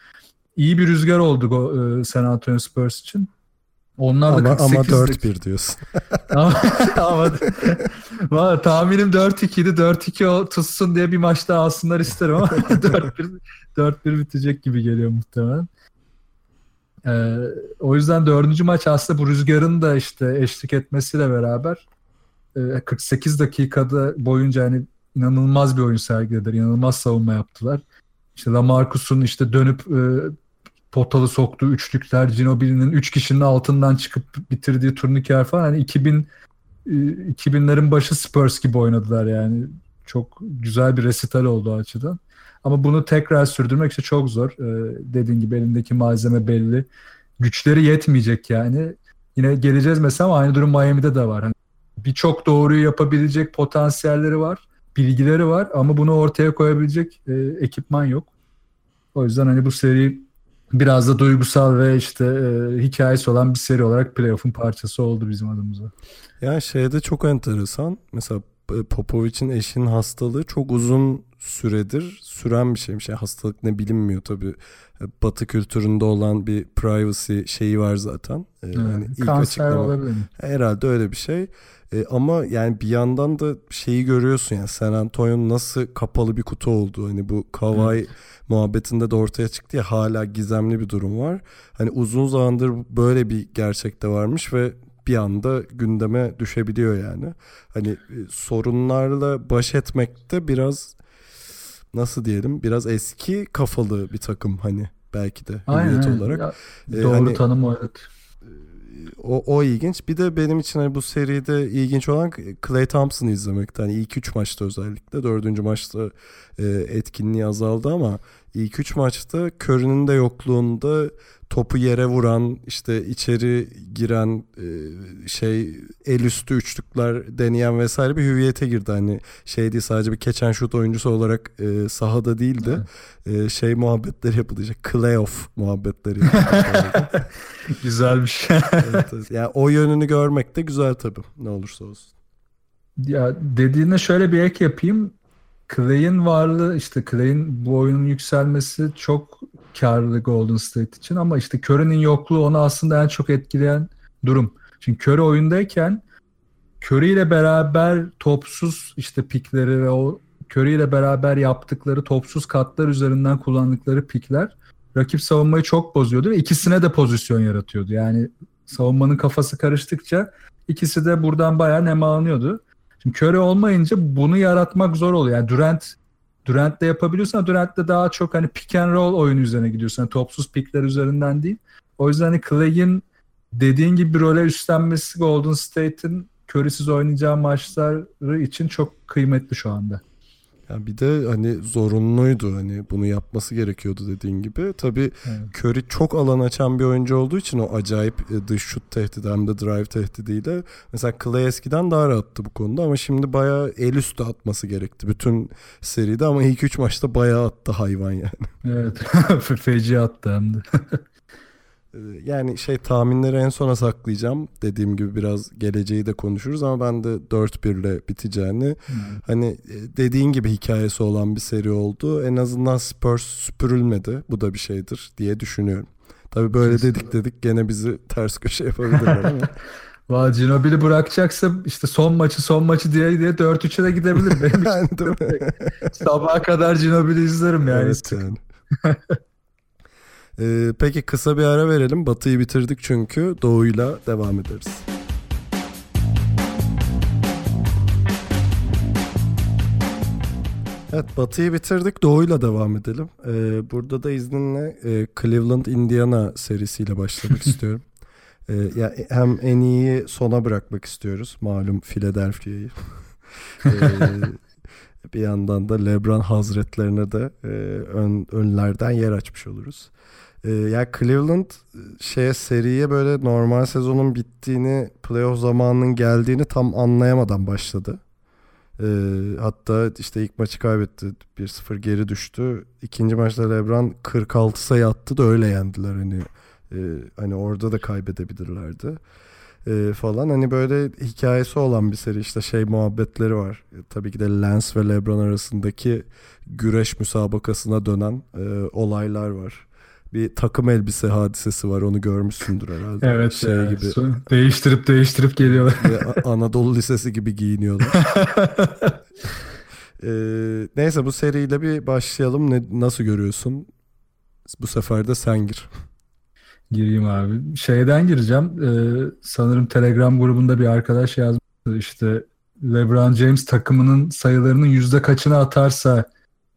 iyi bir rüzgar oldu e, San Antonio Spurs için. Onlar da ama, 48 ama 4-1 diyorsun. ama, ama valla tahminim 4-2'ydi. 4-2 tutsun diye bir maç daha alsınlar isterim ama 4-1 4-1 bitecek gibi geliyor muhtemelen. Ee, o yüzden dördüncü maç aslında bu rüzgarın da işte eşlik etmesiyle beraber e, 48 dakikada boyunca hani inanılmaz bir oyun sergilediler. İnanılmaz savunma yaptılar. İşte Lamarcus'un işte dönüp e, potalı soktuğu üçlükler, Ginobili'nin üç kişinin altından çıkıp bitirdiği turnikeler falan hani 2000 2000'lerin başı Spurs gibi oynadılar yani. Çok güzel bir resital oldu o açıdan. Ama bunu tekrar sürdürmek işte çok zor. Ee, dediğin gibi elindeki malzeme belli. Güçleri yetmeyecek yani. Yine geleceğiz mesela aynı durum Miami'de de var. Hani Birçok doğruyu yapabilecek potansiyelleri var, bilgileri var ama bunu ortaya koyabilecek e, ekipman yok. O yüzden hani bu seri biraz da duygusal ve işte e, hikayesi olan bir seri olarak playoff'un parçası oldu bizim adımıza. Yani şeyde çok enteresan. Mesela Popovic'in eşinin hastalığı çok uzun süredir süren bir şeymiş. Yani hastalık ne bilinmiyor tabii. Batı kültüründe olan bir privacy şeyi var zaten. Ee, evet, yani ilk kanser açıklama, olabilir. Herhalde öyle bir şey. Ee, ama yani bir yandan da şeyi görüyorsun yani San Antonio nasıl kapalı bir kutu oldu. Hani bu Kawhi evet. muhabbetinde de ortaya çıktı ya hala gizemli bir durum var. Hani uzun zamandır böyle bir gerçek de varmış ve bir anda gündeme düşebiliyor yani. Hani e, sorunlarla baş etmekte biraz nasıl diyelim biraz eski kafalı bir takım hani belki de Aynen, olarak. Ya, ee, doğru hani, tanım o evet. O, o ilginç. Bir de benim için hani bu seride ilginç olan Clay Thompson'ı izlemek. Hani ilk üç maçta özellikle. Dördüncü maçta e, etkinliği azaldı ama ilk üç maçta Curry'nin de yokluğunda topu yere vuran işte içeri giren e, şey el üstü üçlükler deneyen vesaire bir hüviyete girdi. Hani şey değil sadece bir keçen şut oyuncusu olarak e, sahada değildi. E, şey muhabbetleri yapılacak. Playoff muhabbetleri. Güzelmiş. evet, evet. Yani o yönünü görmek de güzel tabii ne olursa olsun. Ya dediğine şöyle bir ek yapayım. Clay'in varlığı işte Clay'in bu oyunun yükselmesi çok karlı Golden State için ama işte Curry'nin yokluğu onu aslında en çok etkileyen durum. Çünkü Curry oyundayken Curry ile beraber topsuz işte pikleri ve o Curry ile beraber yaptıkları topsuz katlar üzerinden kullandıkları pikler rakip savunmayı çok bozuyordu ve ikisine de pozisyon yaratıyordu. Yani savunmanın kafası karıştıkça ikisi de buradan bayağı nemalanıyordu. Şimdi Curry olmayınca bunu yaratmak zor oluyor. Yani Durant Durant'le yapabiliyorsan Durant'le daha çok hani pick and roll oyunu üzerine gidiyorsun. Yani topsuz pickler üzerinden değil. O yüzden hani Clay'in dediğin gibi bir role üstlenmesi Golden State'in Curry'siz oynayacağı maçları için çok kıymetli şu anda. Ya bir de hani zorunluydu hani bunu yapması gerekiyordu dediğin gibi. Tabii evet. Curry çok alan açan bir oyuncu olduğu için o acayip e, dış şut tehdidi hem de drive tehdidiyle. Mesela Clay eskiden daha rahattı bu konuda ama şimdi bayağı el üstü atması gerekti bütün seride ama ilk üç maçta bayağı attı hayvan yani. Evet feci attı hem de. Ee, yani şey tahminleri en sona saklayacağım. Dediğim gibi biraz geleceği de konuşuruz ama ben de 4-1 ile biteceğini hmm. hani e, dediğin gibi hikayesi olan bir seri oldu. En azından Spurs süpürülmedi. Bu da bir şeydir diye düşünüyorum. Tabii böyle Kesinlikle. dedik dedik gene bizi ters köşe yapabilirler ama. Vay Ginobili bırakacaksa işte son maçı son maçı diye diye 4-3'e de gidebilir. Benim yani, Sabaha kadar Ginobili izlerim yani. Evet yani. Ee, peki kısa bir ara verelim. Batı'yı bitirdik çünkü Doğu'yla devam ederiz. Evet Batı'yı bitirdik. Doğu'yla devam edelim. Ee, burada da izninle e, Cleveland Indiana serisiyle başlamak istiyorum. Ee, ya hem en iyi sona bırakmak istiyoruz. Malum Philadelphia'yı. ee, bir yandan da LeBron Hazretlerine de e, ön, önlerden yer açmış oluruz. Ee, yani Cleveland şeye seriye böyle normal sezonun bittiğini, playoff zamanının geldiğini tam anlayamadan başladı. Ee, hatta işte ilk maçı kaybetti. 1-0 geri düştü. İkinci maçta LeBron 46 sayı attı da öyle yendiler hani. E, hani orada da kaybedebilirlerdi. E, falan hani böyle hikayesi olan bir seri işte şey muhabbetleri var. E, tabii ki de Lance ve LeBron arasındaki güreş müsabakasına dönen e, olaylar var bir takım elbise hadisesi var onu görmüşsündür herhalde. Evet şey ya, gibi. Değiştirip değiştirip geliyorlar. Anadolu Lisesi gibi giyiniyorlar. ee, neyse bu seriyle bir başlayalım. Ne, nasıl görüyorsun? Bu sefer de sen gir. Gireyim abi. Şeyden gireceğim. Ee, sanırım Telegram grubunda bir arkadaş yazmıştı. İşte LeBron James takımının sayılarının yüzde kaçını atarsa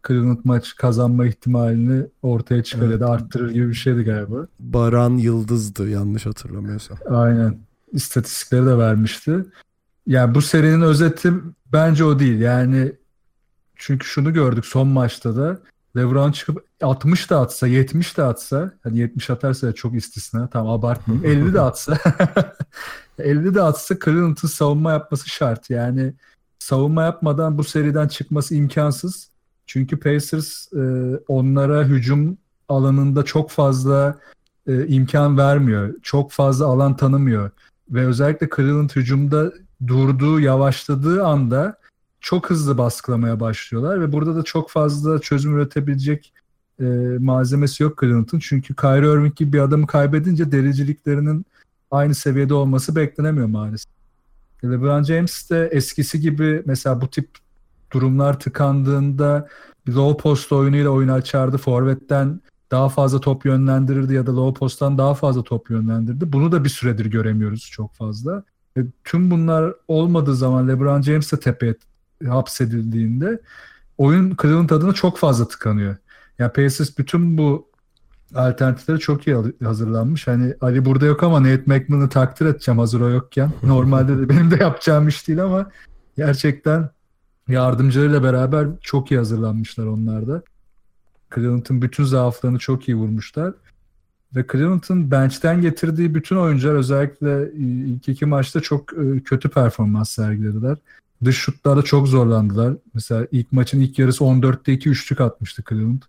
Cleveland maç kazanma ihtimalini ortaya çıkar evet. ya da arttırır gibi bir şeydi galiba. Baran Yıldız'dı yanlış hatırlamıyorsam. Aynen. İstatistikleri de vermişti. Yani bu serinin özeti bence o değil. Yani çünkü şunu gördük son maçta da LeBron çıkıp 60 da atsa, 70 de atsa, hani 70 atarsa çok istisna. Tamam abartmayayım. 50 de atsa 50 de atsa Cleveland'ın savunma yapması şart. Yani savunma yapmadan bu seriden çıkması imkansız. Çünkü Pacers e, onlara hücum alanında çok fazla e, imkan vermiyor. Çok fazla alan tanımıyor. Ve özellikle Cleveland hücumda durduğu, yavaşladığı anda çok hızlı baskılamaya başlıyorlar ve burada da çok fazla çözüm üretebilecek e, malzemesi yok Cleveland'ın. Çünkü Kyrie Irving gibi bir adamı kaybedince dericiliklerinin aynı seviyede olması beklenemiyor maalesef. LeBron James de eskisi gibi mesela bu tip durumlar tıkandığında low post oyunuyla oyunu açardı. Forvet'ten daha fazla top yönlendirirdi ya da low post'tan daha fazla top yönlendirdi. Bunu da bir süredir göremiyoruz çok fazla. E, tüm bunlar olmadığı zaman LeBron James de tepeye hapsedildiğinde oyun Cleveland adına çok fazla tıkanıyor. Yani Pacers bütün bu alternatifleri çok iyi hazırlanmış. Hani Ali burada yok ama Nate McMillan'ı takdir edeceğim hazır o yokken. Normalde de benim de yapacağım iş değil ama gerçekten yardımcılarıyla beraber çok iyi hazırlanmışlar onlar da. Cleveland'ın bütün zaaflarını çok iyi vurmuşlar. Ve Cleveland'ın bench'ten getirdiği bütün oyuncular özellikle ilk iki maçta çok e, kötü performans sergilediler. Dış şutlarda çok zorlandılar. Mesela ilk maçın ilk yarısı 14'te 2 üçlük atmıştı Cleveland.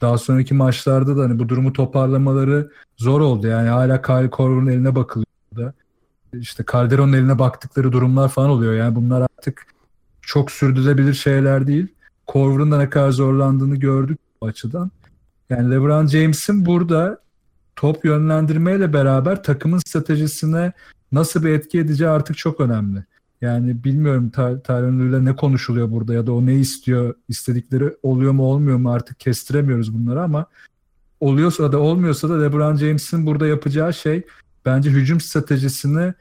Daha sonraki maçlarda da hani bu durumu toparlamaları zor oldu. Yani hala Kyle Korver'ın eline bakılıyor da. İşte Calderon'un eline baktıkları durumlar falan oluyor. Yani bunlar artık çok sürdürülebilir şeyler değil. Korver'ın da ne kadar zorlandığını gördük bu açıdan. Yani LeBron James'in burada top yönlendirmeyle beraber takımın stratejisine nasıl bir etki edeceği artık çok önemli. Yani bilmiyorum Tyron ne konuşuluyor burada ya da o ne istiyor, istedikleri oluyor mu olmuyor mu artık kestiremiyoruz bunları ama oluyorsa da olmuyorsa da LeBron James'in burada yapacağı şey bence hücum stratejisini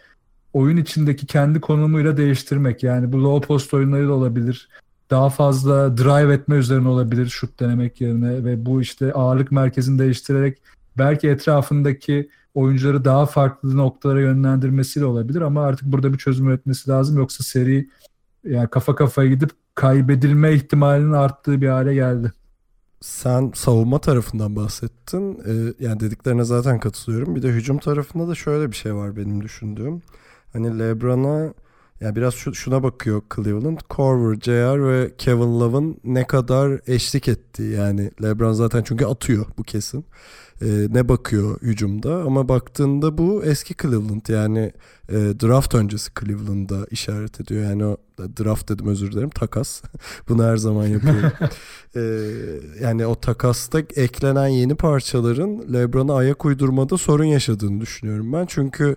oyun içindeki kendi konumuyla değiştirmek. Yani bu low post oyunları da olabilir. Daha fazla drive etme üzerine olabilir şut denemek yerine ve bu işte ağırlık merkezini değiştirerek belki etrafındaki oyuncuları daha farklı noktalara yönlendirmesiyle olabilir ama artık burada bir çözüm üretmesi lazım yoksa seri yani kafa kafaya gidip kaybedilme ihtimalinin arttığı bir hale geldi. Sen savunma tarafından bahsettin. Ee, yani dediklerine zaten katılıyorum. Bir de hücum tarafında da şöyle bir şey var benim düşündüğüm. Hani LeBron'a yani biraz şu, şuna bakıyor Cleveland. Korver, JR ve Kevin Love'ın ne kadar eşlik ettiği. Yani LeBron zaten çünkü atıyor bu kesin. Ee, ne bakıyor hücumda ama baktığında bu eski Cleveland yani e, draft öncesi Cleveland'a işaret ediyor. Yani o draft dedim özür dilerim takas. Bunu her zaman yapıyorum. ee, yani o takasta eklenen yeni parçaların LeBron'a ayak uydurmada sorun yaşadığını düşünüyorum ben. Çünkü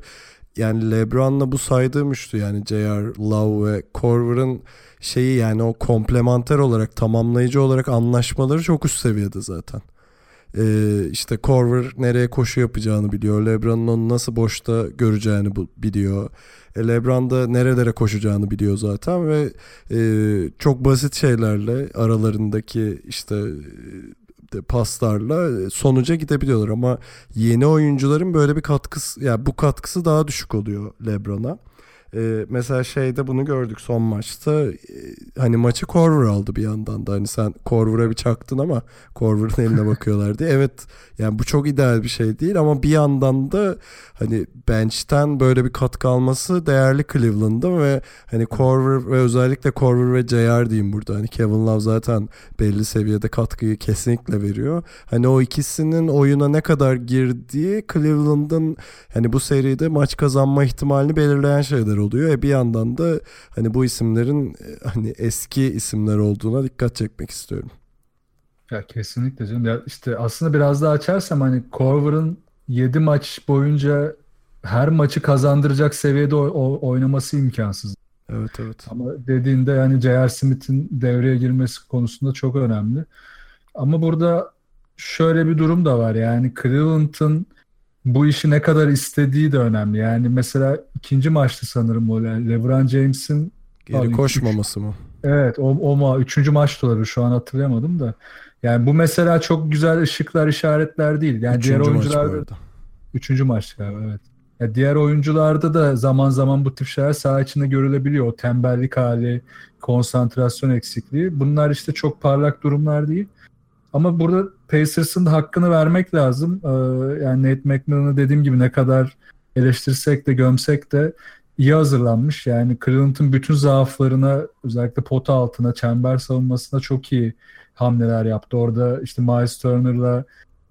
yani LeBron'la bu saydığım üçlü yani J.R. Love ve Korver'ın şeyi yani o komplementer olarak tamamlayıcı olarak anlaşmaları çok üst seviyede zaten. Ee, işte Korver nereye koşu yapacağını biliyor. LeBron'un onu nasıl boşta göreceğini biliyor. E, LeBron da nerelere koşacağını biliyor zaten ve e, çok basit şeylerle aralarındaki işte paslarla sonuca gidebiliyorlar ama yeni oyuncuların böyle bir katkısı yani bu katkısı daha düşük oluyor LeBron'a. Ee, mesela şeyde bunu gördük son maçta. Ee, hani maçı Korver aldı bir yandan da. Hani sen Korver'a bir çaktın ama Korver'ın eline bakıyorlar diye. Evet yani bu çok ideal bir şey değil ama bir yandan da hani bench'ten böyle bir katkı alması değerli Cleveland'da ve hani Korver ve özellikle Korver ve JR diyeyim burada. Hani Kevin Love zaten belli seviyede katkıyı kesinlikle veriyor. Hani o ikisinin oyuna ne kadar girdiği Cleveland'ın hani bu seride maç kazanma ihtimalini belirleyen şeyler oluyor. E bir yandan da hani bu isimlerin e, hani eski isimler olduğuna dikkat çekmek istiyorum. Ya kesinlikle canım. Ya işte aslında biraz daha açarsam hani Corver'ın 7 maç boyunca her maçı kazandıracak seviyede oynaması imkansız. Evet evet. Ama dediğinde yani J.R. Smith'in devreye girmesi konusunda çok önemli. Ama burada şöyle bir durum da var yani Cleveland'ın bu işi ne kadar istediği de önemli. Yani mesela ikinci maçta sanırım o LeBron James'in geri koşmaması üç, mı? Evet o, o ma üçüncü maç olabilir şu an hatırlayamadım da. Yani bu mesela çok güzel ışıklar işaretler değil. Yani üçüncü diğer oyuncularda üçüncü maç galiba evet. Ya diğer oyuncularda da zaman zaman bu tip şeyler saha içinde görülebiliyor. O tembellik hali, konsantrasyon eksikliği. Bunlar işte çok parlak durumlar değil. Ama burada Pacers'ın hakkını vermek lazım. Ee, yani Nate McMillan'ı dediğim gibi ne kadar eleştirsek de gömsek de iyi hazırlanmış. Yani Cleveland'ın bütün zaaflarına özellikle pota altına, çember savunmasına çok iyi hamleler yaptı. Orada işte Miles Turner'la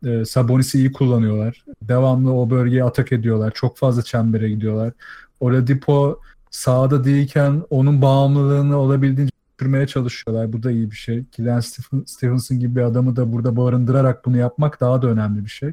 e, Sabonis'i iyi kullanıyorlar. Devamlı o bölgeye atak ediyorlar. Çok fazla çembere gidiyorlar. Oladipo sahada değilken onun bağımlılığını olabildiğince düşürmeye çalışıyorlar. Bu da iyi bir şey. Kylian Stevenson gibi bir adamı da burada barındırarak bunu yapmak daha da önemli bir şey.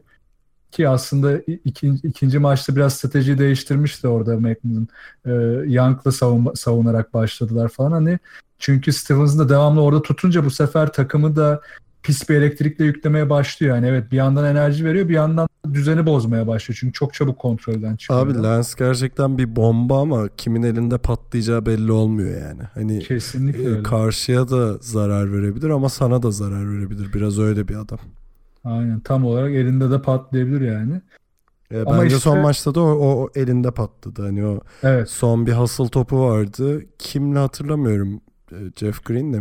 Ki aslında ikinci, ikinci maçta biraz strateji değiştirmişti orada McMillan. Ee, Young'la savun, savunarak başladılar falan. Hani çünkü Stevens'ın da devamlı orada tutunca bu sefer takımı da pis bir elektrikle yüklemeye başlıyor. Yani evet bir yandan enerji veriyor bir yandan düzeni bozmaya başlıyor. Çünkü çok çabuk kontrolden çıkıyor. Abi Lens gerçekten bir bomba ama kimin elinde patlayacağı belli olmuyor yani. Hani Kesinlikle e, öyle. karşıya da zarar verebilir ama sana da zarar verebilir. Biraz öyle bir adam. Aynen tam olarak elinde de patlayabilir yani. E, Ama bence işte, son maçta da o, o elinde patladı. Hani o evet. son bir hasıl topu vardı. Kimle hatırlamıyorum. E, Jeff Green de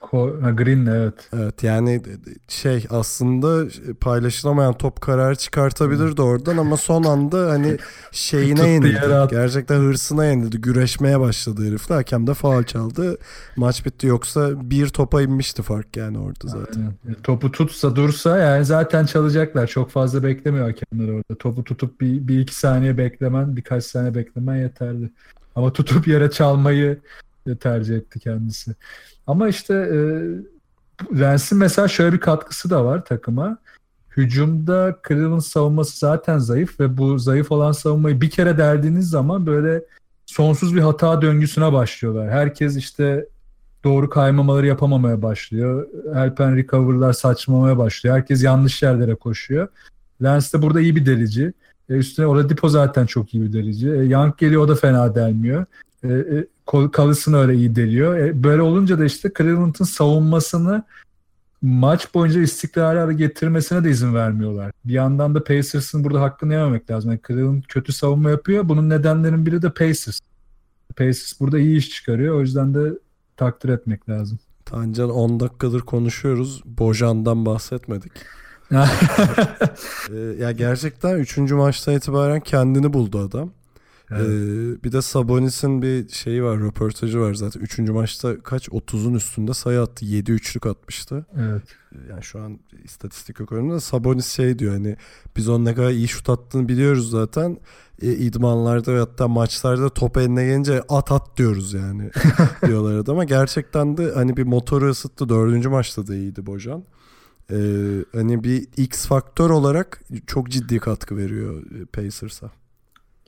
Green evet. Evet yani şey aslında paylaşılamayan top karar çıkartabilirdi oradan ama son anda hani şeyine yenildi. Gerçekten hırsına yenildi. Güreşmeye başladı herifle. Hakem de faal çaldı. Maç bitti yoksa bir topa inmişti fark yani orada zaten. Aynen. E, topu tutsa dursa yani zaten çalacaklar. Çok fazla beklemiyor hakemler orada. Topu tutup bir, bir iki saniye beklemen birkaç saniye beklemen yeterli. Ama tutup yere çalmayı tercih etti kendisi. Ama işte e, Lens'in mesela şöyle bir katkısı da var takıma. Hücumda Cleveland savunması zaten zayıf ve bu zayıf olan savunmayı bir kere deldiğiniz zaman böyle sonsuz bir hata döngüsüne başlıyorlar. Herkes işte doğru kaymamaları yapamamaya başlıyor. And recover'lar saçmamaya başlıyor. Herkes yanlış yerlere koşuyor. Lens de burada iyi bir delici. E üstüne Oladipo zaten çok iyi bir delici. E Young geliyor o da fena delmiyor. E, e, kalısını öyle iyi deliyor. E, böyle olunca da işte Cleveland'ın savunmasını maç boyunca istikrarı getirmesine de izin vermiyorlar. Bir yandan da Pacers'ın burada hakkını yememek lazım. Yani Cleveland kötü savunma yapıyor. Bunun nedenlerinin biri de Pacers. Pacers burada iyi iş çıkarıyor. O yüzden de takdir etmek lazım. Tancan 10 dakikadır konuşuyoruz. Bojan'dan bahsetmedik. ee, ya gerçekten 3. maçtan itibaren kendini buldu adam. Evet. Ee, bir de Sabonis'in bir şeyi var, röportajı var zaten. Üçüncü maçta kaç? 30'un üstünde sayı attı. 7 üçlük atmıştı. Evet. Yani şu an istatistik yok önümde. Sabonis şey diyor hani biz onun ne kadar iyi şut attığını biliyoruz zaten. E, idmanlarda ve hatta maçlarda top eline gelince at at diyoruz yani diyorlar ama gerçekten de hani bir motoru ısıttı. Dördüncü maçta da iyiydi Bojan. Ee, hani bir X faktör olarak çok ciddi katkı veriyor Pacers'a.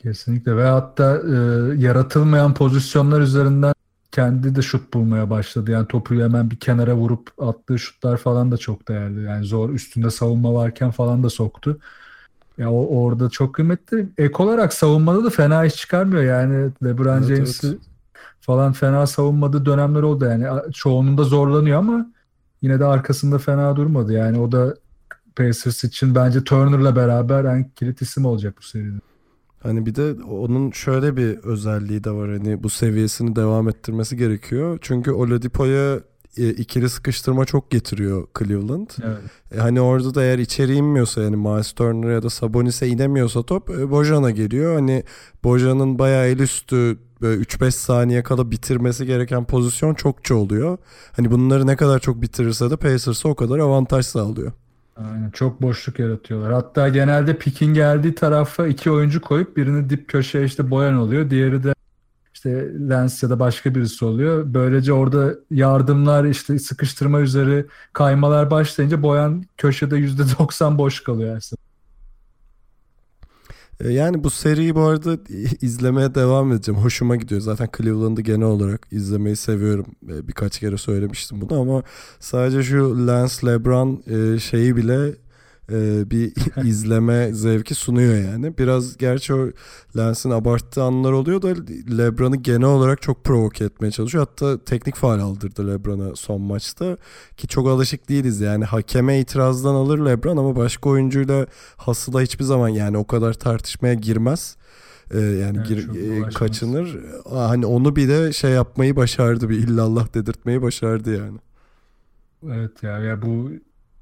Kesinlikle ve hatta e, yaratılmayan pozisyonlar üzerinden kendi de şut bulmaya başladı. Yani topu hemen bir kenara vurup attığı şutlar falan da çok değerli. Yani zor üstünde savunma varken falan da soktu. Ya o orada çok kıymetli. Ek olarak savunmada da fena iş çıkarmıyor. Yani LeBron evet, James'i evet. falan fena savunmadığı dönemler oldu. Yani çoğununda zorlanıyor ama yine de arkasında fena durmadı. Yani o da Pacers için bence Turner'la beraber en kilit isim olacak bu seride. Hani bir de onun şöyle bir özelliği de var hani bu seviyesini devam ettirmesi gerekiyor. Çünkü Oladipo'ya e, ikili sıkıştırma çok getiriyor Cleveland. Evet. E, hani orada da eğer içeri inmiyorsa yani Miles Turner ya da Sabonis'e inemiyorsa top e, Bojan'a geliyor. Hani Bojan'ın bayağı el üstü 3-5 saniye kala bitirmesi gereken pozisyon çokça oluyor. Hani bunları ne kadar çok bitirirse de Pacers'a o kadar avantaj sağlıyor. Aynen çok boşluk yaratıyorlar. Hatta genelde pikin geldiği tarafa iki oyuncu koyup birini dip köşeye işte Boyan oluyor. Diğeri de işte Lens ya da başka birisi oluyor. Böylece orada yardımlar işte sıkıştırma üzeri kaymalar başlayınca Boyan köşede %90 boş kalıyor aslında. E, yani bu seriyi bu arada izlemeye devam edeceğim. Hoşuma gidiyor. Zaten Cleveland'ı genel olarak izlemeyi seviyorum. E, birkaç kere söylemiştim bunu ama sadece şu Lance LeBron e, şeyi bile e, bir izleme zevki sunuyor yani. Biraz gerçi o Lens'in abarttığı anlar oluyor da LeBron'u genel olarak çok provoke etmeye çalışıyor. Hatta teknik faal aldırdı LeBron'a son maçta ki çok alışık değiliz yani. Hakeme itirazdan alır LeBron ama başka oyuncuyla hasıla hiçbir zaman yani o kadar tartışmaya girmez. Ee, yani evet, gir, e, kaçınır. Hani onu bir de şey yapmayı başardı bir illallah dedirtmeyi başardı yani. Evet ya ya bu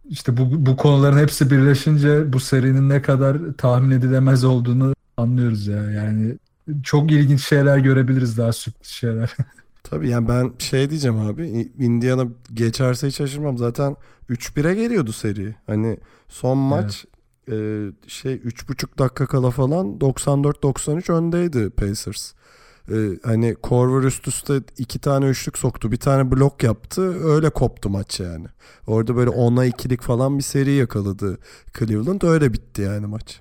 işte bu, bu konuların hepsi birleşince bu serinin ne kadar tahmin edilemez olduğunu anlıyoruz ya. Yani çok ilginç şeyler görebiliriz daha sürpriz şeyler. Tabii yani ben şey diyeceğim abi Indiana geçerse hiç şaşırmam. Zaten 3-1'e geliyordu seri. Hani son maç evet. e, şey 3,5 dakika kala falan 94-93 öndeydi Pacers. Ee, hani Korver üst üste iki tane üçlük soktu. Bir tane blok yaptı. Öyle koptu maç yani. Orada böyle 10'a ikilik falan bir seri yakaladı Cleveland. Öyle bitti yani maç.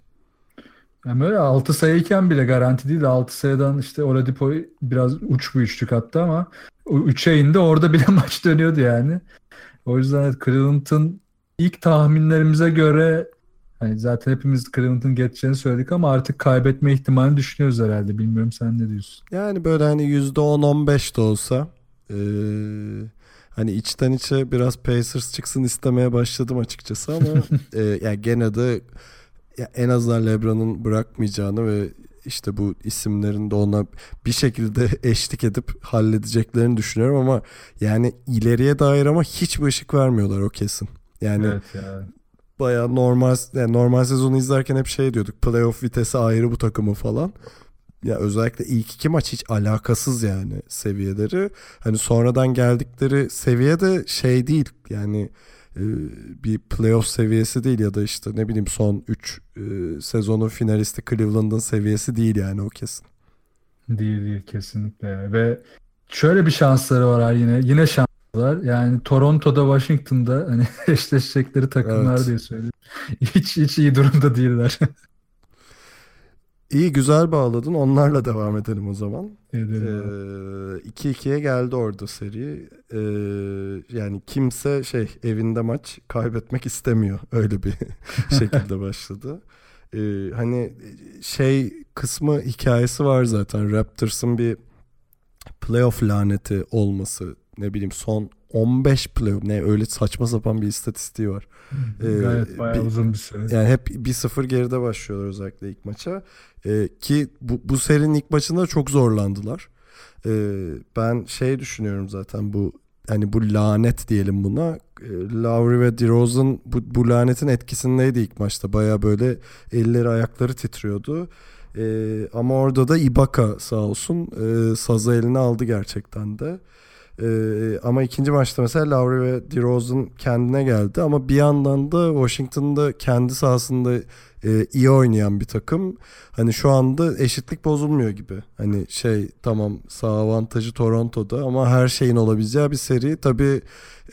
Yani böyle 6 sayıyken bile garanti değil de 6 sayıdan işte Oladipo biraz uç bir üçlük attı ama 3'e indi orada bile maç dönüyordu yani. O yüzden evet, Cleveland'ın ilk tahminlerimize göre Hani zaten hepimiz Cleveland'ın geçeceğini söyledik ama artık kaybetme ihtimalini düşünüyoruz herhalde. Bilmiyorum sen ne diyorsun? Yani böyle hani %10-15 de olsa ee, hani içten içe biraz Pacers çıksın istemeye başladım açıkçası ama e, yani gene de ya en azından LeBron'un bırakmayacağını ve işte bu isimlerin de ona bir şekilde eşlik edip halledeceklerini düşünüyorum ama yani ileriye dair ama hiçbir ışık vermiyorlar o kesin. Yani evet ya baya normal yani normal sezonu izlerken hep şey diyorduk. Playoff vitesi ayrı bu takımı falan. Ya özellikle ilk iki maç hiç alakasız yani seviyeleri. Hani sonradan geldikleri seviye de şey değil. Yani e, bir playoff seviyesi değil ya da işte ne bileyim son 3 e, sezonun finalisti Cleveland'ın seviyesi değil yani o kesin. Değil değil kesinlikle. Ve şöyle bir şansları var yine. Yine şans var. Yani Toronto'da Washington'da hani eşleşecekleri takımlar evet. diye söyleyeyim. Hiç hiç iyi durumda değiller. İyi güzel bağladın. Onlarla devam edelim o zaman. Edelim. Ee, 2-2'ye geldi orada seri. Ee, yani kimse şey evinde maç kaybetmek istemiyor. Öyle bir şekilde başladı. Ee, hani şey kısmı hikayesi var zaten. Raptors'ın bir playoff laneti olması ne bileyim son 15 play ne öyle saçma sapan bir istatistiği var. Ee, Gayet bayağı bir, uzun bir süre. Yani hep 1-0 geride başlıyorlar özellikle ilk maça. Ee, ki bu, bu serinin ilk maçında çok zorlandılar. Ee, ben şey düşünüyorum zaten bu hani bu lanet diyelim buna. Ee, Lowry ve DeRozan bu, bu lanetin etkisindeydi ilk maçta. Baya böyle elleri ayakları titriyordu. Ee, ama orada da Ibaka sağ olsun e, sazı eline aldı gerçekten de. Ee, ama ikinci maçta mesela Lowry ve DeRozan kendine geldi ama bir yandan da Washington'da kendi sahasında e, iyi oynayan bir takım. Hani şu anda eşitlik bozulmuyor gibi. Hani şey tamam sağ avantajı Toronto'da ama her şeyin olabileceği bir seri. Tabii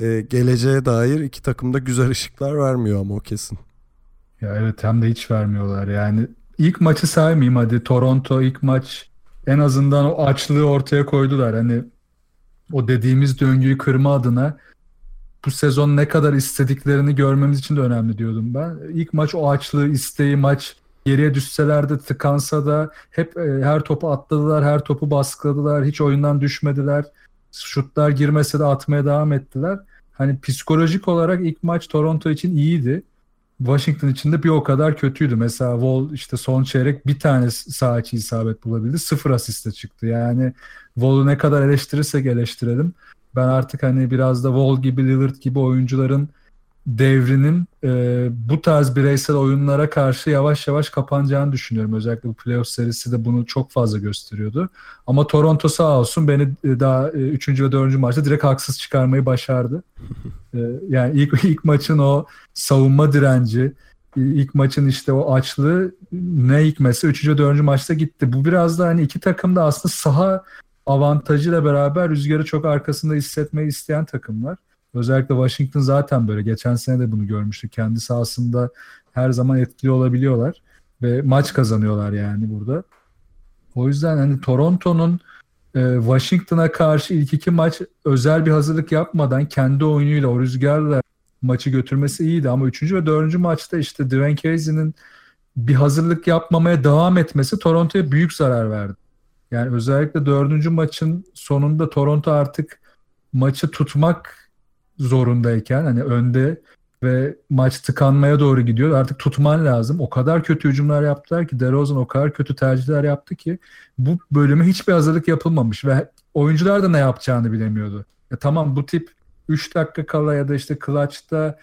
e, geleceğe dair iki takımda güzel ışıklar vermiyor ama o kesin. Ya evet hem de hiç vermiyorlar. Yani ilk maçı saymayayım hadi Toronto ilk maç en azından o açlığı ortaya koydular. Hani o dediğimiz döngüyü kırma adına bu sezon ne kadar istediklerini görmemiz için de önemli diyordum ben. İlk maç o açlığı, isteği maç geriye düşseler de tıkansa da hep e, her topu atladılar, her topu baskıladılar, hiç oyundan düşmediler. Şutlar girmese de atmaya devam ettiler. Hani psikolojik olarak ilk maç Toronto için iyiydi. Washington için de bir o kadar kötüydü. Mesela Wall işte son çeyrek bir tane sağ içi isabet bulabildi. Sıfır asiste çıktı. Yani Wall'u ne kadar eleştirirsek eleştirelim. Ben artık hani biraz da Wall gibi Lillard gibi oyuncuların devrinin e, bu tarz bireysel oyunlara karşı yavaş yavaş kapanacağını düşünüyorum. Özellikle bu playoff serisi de bunu çok fazla gösteriyordu. Ama Toronto sağ olsun beni e, daha 3. E, ve 4. maçta direkt haksız çıkarmayı başardı. E, yani ilk ilk maçın o savunma direnci, ilk maçın işte o açlığı ne hikmetse 3. ve 4. maçta gitti. Bu biraz da hani iki takım da aslında saha avantajıyla beraber rüzgarı çok arkasında hissetmeyi isteyen takımlar. Özellikle Washington zaten böyle. Geçen sene de bunu görmüştük. Kendi sahasında her zaman etkili olabiliyorlar. Ve maç kazanıyorlar yani burada. O yüzden hani Toronto'nun e, Washington'a karşı ilk iki maç özel bir hazırlık yapmadan kendi oyunuyla o rüzgarla maçı götürmesi iyiydi. Ama üçüncü ve dördüncü maçta işte Dwayne Casey'nin bir hazırlık yapmamaya devam etmesi Toronto'ya büyük zarar verdi. Yani özellikle dördüncü maçın sonunda Toronto artık maçı tutmak zorundayken hani önde ve maç tıkanmaya doğru gidiyor. Artık tutman lazım. O kadar kötü hücumlar yaptılar ki DeRozan o kadar kötü tercihler yaptı ki bu bölüme hiçbir hazırlık yapılmamış ve oyuncular da ne yapacağını bilemiyordu. Ya tamam bu tip 3 dakika kala ya da işte clutch'ta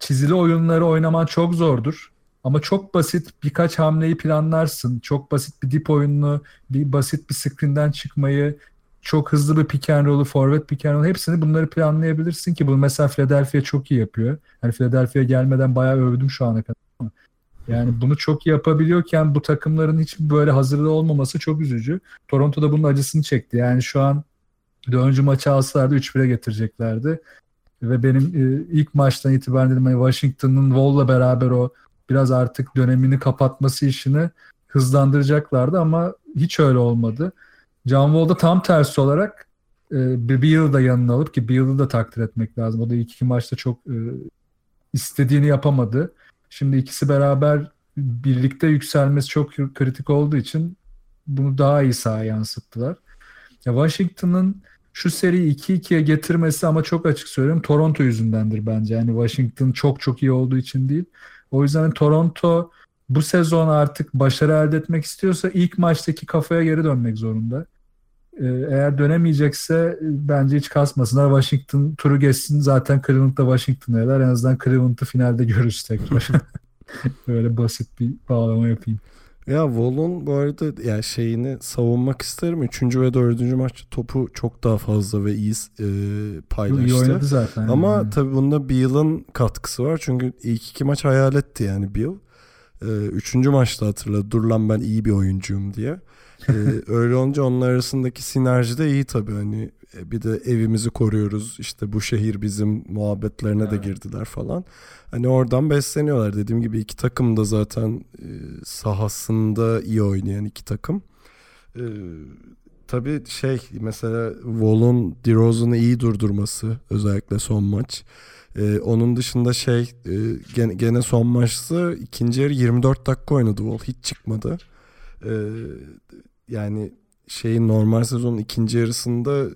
çizili oyunları oynaman çok zordur. Ama çok basit birkaç hamleyi planlarsın. Çok basit bir dip oyununu, bir basit bir screen'den çıkmayı çok hızlı bir pick and roll'u, forward pick and roll hepsini bunları planlayabilirsin ki bunu mesela Philadelphia çok iyi yapıyor. Yani Philadelphia gelmeden bayağı övdüm şu ana kadar. Yani bunu çok yapabiliyorken bu takımların hiç böyle hazırlığı olmaması çok üzücü. Toronto da bunun acısını çekti. Yani şu an dördüncü maçı alsalardı 3-1'e getireceklerdi. Ve benim e, ilk maçtan itibaren dedim hani Washington'ın Wall'la beraber o biraz artık dönemini kapatması işini hızlandıracaklardı ama hiç öyle olmadı. John Wall'da tam tersi olarak e, bir yıl da yanına alıp ki bir yılı da takdir etmek lazım. O da ilk iki maçta çok e, istediğini yapamadı. Şimdi ikisi beraber birlikte yükselmesi çok kritik olduğu için bunu daha iyi sahaya yansıttılar. Ya Washington'ın şu seriyi 2-2'ye getirmesi ama çok açık söylüyorum Toronto yüzündendir bence. Yani Washington çok çok iyi olduğu için değil. O yüzden Toronto bu sezon artık başarı elde etmek istiyorsa ilk maçtaki kafaya geri dönmek zorunda. Ee, eğer dönemeyecekse e, bence hiç kasmasınlar. Washington turu geçsin. Zaten Cleveland'da Washington'dalar. En azından Cleveland'ı finalde görürüz tekrar. Böyle basit bir bağlama yapayım. Ya Wall'un bu arada yani şeyini savunmak isterim. Üçüncü ve dördüncü maçta topu çok daha fazla ve iyi e, paylaştı. İyi oynadı zaten. Ama yani. tabii bunda Beal'ın katkısı var. Çünkü ilk iki maç hayal etti yani Beal. E, üçüncü maçta hatırladı. Dur lan ben iyi bir oyuncuyum diye ee, öyle olunca onlar arasındaki sinerji de iyi tabii hani e, bir de evimizi koruyoruz işte bu şehir bizim muhabbetlerine evet. de girdiler falan. Hani oradan besleniyorlar dediğim gibi iki takım da zaten e, sahasında iyi oynayan iki takım. E, tabii şey mesela Wall'un DeRozan'ı iyi durdurması özellikle son maç. Ee, onun dışında şey e, gene, gene son maçta ikinci yarı 24 dakika oynadı Wall hiç çıkmadı. Ee, yani şeyin normal sezonun ikinci yarısında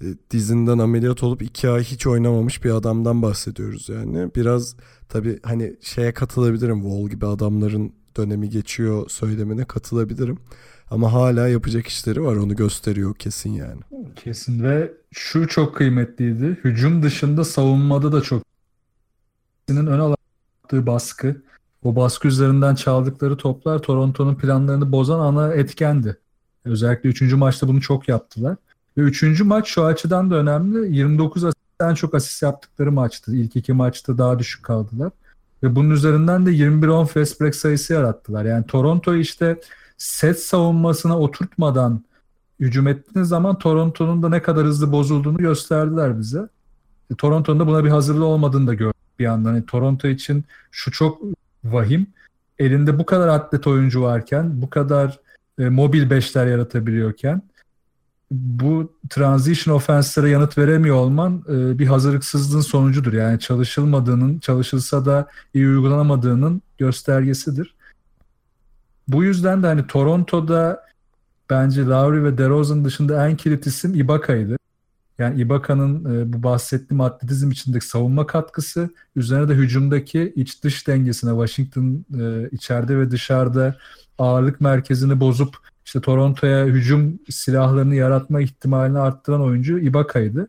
e, dizinden ameliyat olup iki ay hiç oynamamış bir adamdan bahsediyoruz yani. Biraz tabii hani şeye katılabilirim. Wall gibi adamların dönemi geçiyor söylemine katılabilirim. Ama hala yapacak işleri var onu gösteriyor kesin yani. Kesin ve şu çok kıymetliydi. Hücum dışında savunmada da çok ön alattığı baskı, o baskı üzerinden çaldıkları toplar Toronto'nun planlarını bozan ana etkendi. Özellikle 3. maçta bunu çok yaptılar. Ve 3. maç şu açıdan da önemli. 29 asistten çok asist yaptıkları maçtı. İlk iki maçta daha düşük kaldılar. Ve bunun üzerinden de 21-10 fast break sayısı yarattılar. Yani Toronto işte set savunmasına oturtmadan hücum ettiğiniz zaman Toronto'nun da ne kadar hızlı bozulduğunu gösterdiler bize. E, Toronto'nun da buna bir hazırlığı olmadığını da gördük bir yandan. Yani Toronto için şu çok vahim. Elinde bu kadar atlet oyuncu varken, bu kadar e, mobil beşler yaratabiliyorken bu transition offense'lere yanıt veremiyor olman e, bir hazırlıksızlığın sonucudur. Yani çalışılmadığının, çalışılsa da iyi uygulanamadığının göstergesidir. Bu yüzden de hani Toronto'da bence Lowry ve DeRozan dışında en kilit isim Ibaka'ydı. Yani Ibaka'nın e, bu bahsettiğim atletizm içindeki savunma katkısı, üzerine de hücumdaki iç dış dengesine Washington e, içeride ve dışarıda ağırlık merkezini bozup işte Toronto'ya hücum silahlarını yaratma ihtimalini arttıran oyuncu Ibaka'ydı.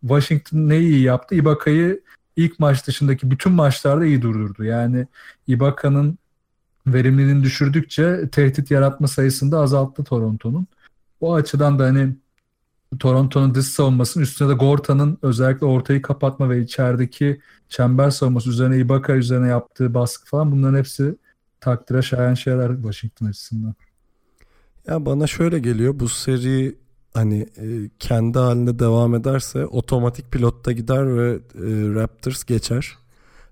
Washington neyi iyi yaptı? Ibaka'yı ilk maç dışındaki bütün maçlarda iyi durdurdu. Yani Ibaka'nın verimliliğini düşürdükçe tehdit yaratma sayısını da azalttı Toronto'nun. O açıdan da hani Toronto'nun dış savunmasının üstüne de Gorta'nın özellikle ortayı kapatma ve içerideki çember savunması üzerine Ibaka üzerine yaptığı baskı falan bunların hepsi takdire şayan şeyler Washington açısından. Ya bana şöyle geliyor bu seri hani e, kendi halinde devam ederse otomatik pilotta gider ve e, Raptors geçer.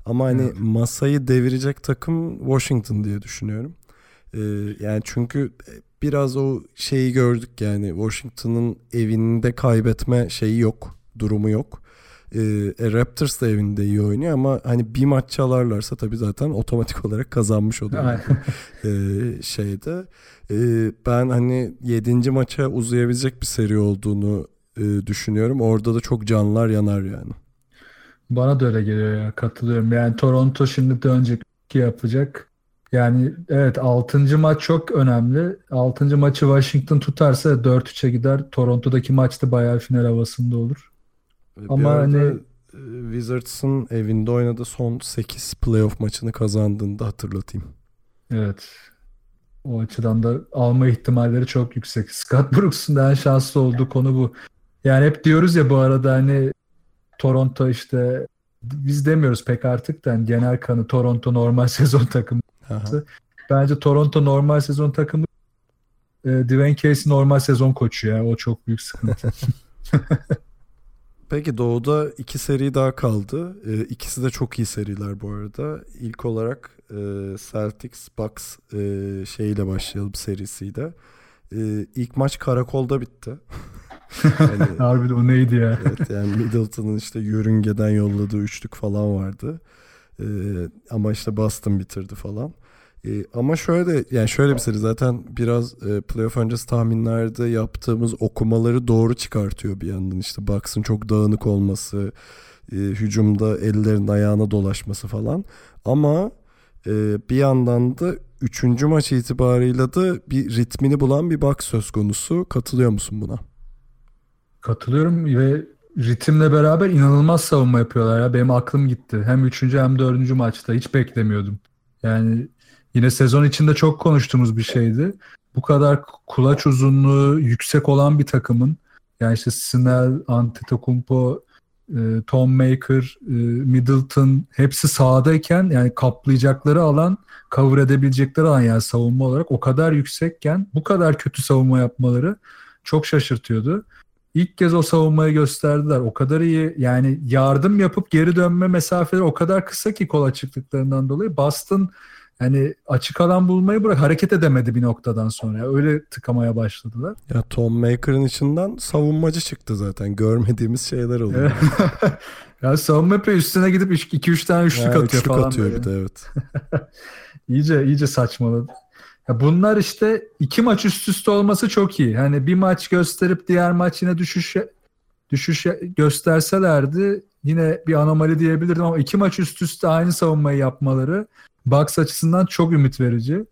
Ama hani evet. masayı devirecek takım Washington diye düşünüyorum. E, yani çünkü biraz o şeyi gördük yani Washington'ın evinde kaybetme şeyi yok, durumu yok. E, e, Raptors da evinde iyi oynuyor ama hani bir maç çalarlarsa tabii zaten otomatik olarak kazanmış oluyor. e, şeyde. E, ben hani 7. maça uzayabilecek bir seri olduğunu e, düşünüyorum. Orada da çok canlar yanar yani. Bana da öyle geliyor ya katılıyorum. Yani Toronto şimdi dönecek yapacak. Yani evet 6. maç çok önemli. 6. maçı Washington tutarsa 4-3'e gider. Toronto'daki maçta bayağı final havasında olur. Bir Ama hani e, Wizards'ın evinde oynadığı son 8 playoff maçını kazandığını da hatırlatayım. Evet. O açıdan da alma ihtimalleri çok yüksek. Scott Brooks'un en şanslı olduğu konu bu. Yani hep diyoruz ya bu arada hani Toronto işte biz demiyoruz pek artık da yani genel kanı Toronto normal sezon takımı. Bence Toronto normal sezon takımı e, Dwayne Casey normal sezon koçu ya. O çok büyük sıkıntı. Peki Doğu'da iki seri daha kaldı. E, ikisi de çok iyi seriler bu arada. İlk olarak e, Celtics Bucks e, şeyiyle başlayalım serisiyle. E, ilk maç karakolda bitti. yani, Harbi o neydi ya? evet yani Middleton'ın işte yörüngeden yolladığı üçlük falan vardı. E, ama işte Boston bitirdi falan. E, ama şöyle yani şöyle bir seri zaten biraz e, playoff öncesi tahminlerde yaptığımız okumaları doğru çıkartıyor bir yandan işte Bucks'ın çok dağınık olması, e, hücumda ellerin ayağına dolaşması falan. Ama e, bir yandan da üçüncü maç itibarıyla da bir ritmini bulan bir Bucks söz konusu. Katılıyor musun buna? Katılıyorum ve ritimle beraber inanılmaz savunma yapıyorlar ya. Benim aklım gitti. Hem üçüncü hem dördüncü maçta hiç beklemiyordum. Yani Yine sezon içinde çok konuştuğumuz bir şeydi. Bu kadar kulaç uzunluğu yüksek olan bir takımın yani işte Snell, Antetokounmpo, e, Tom Maker, e, Middleton hepsi sahadayken yani kaplayacakları alan, cover edebilecekleri alan yani savunma olarak o kadar yüksekken bu kadar kötü savunma yapmaları çok şaşırtıyordu. İlk kez o savunmayı gösterdiler. O kadar iyi yani yardım yapıp geri dönme mesafeleri o kadar kısa ki kol açıklıklarından dolayı. Boston hani açık alan bulmayı bırak hareket edemedi bir noktadan sonra. Öyle tıkamaya başladılar. Ya Tom Maker'ın içinden savunmacı çıktı zaten. Görmediğimiz şeyler oluyor. ya savunma yapıyor üstüne gidip 2-3 tane üçlük ya, atıyor üçlük falan. atıyor böyle. bir de evet. İyice iyice saçmaladı. Ya bunlar işte iki maç üst üste olması çok iyi. Hani bir maç gösterip diğer maç yine düşüş düşüş gösterselerdi yine bir anomali diyebilirdim ama iki maç üst üste aynı savunmayı yapmaları Bucks açısından çok ümit verici.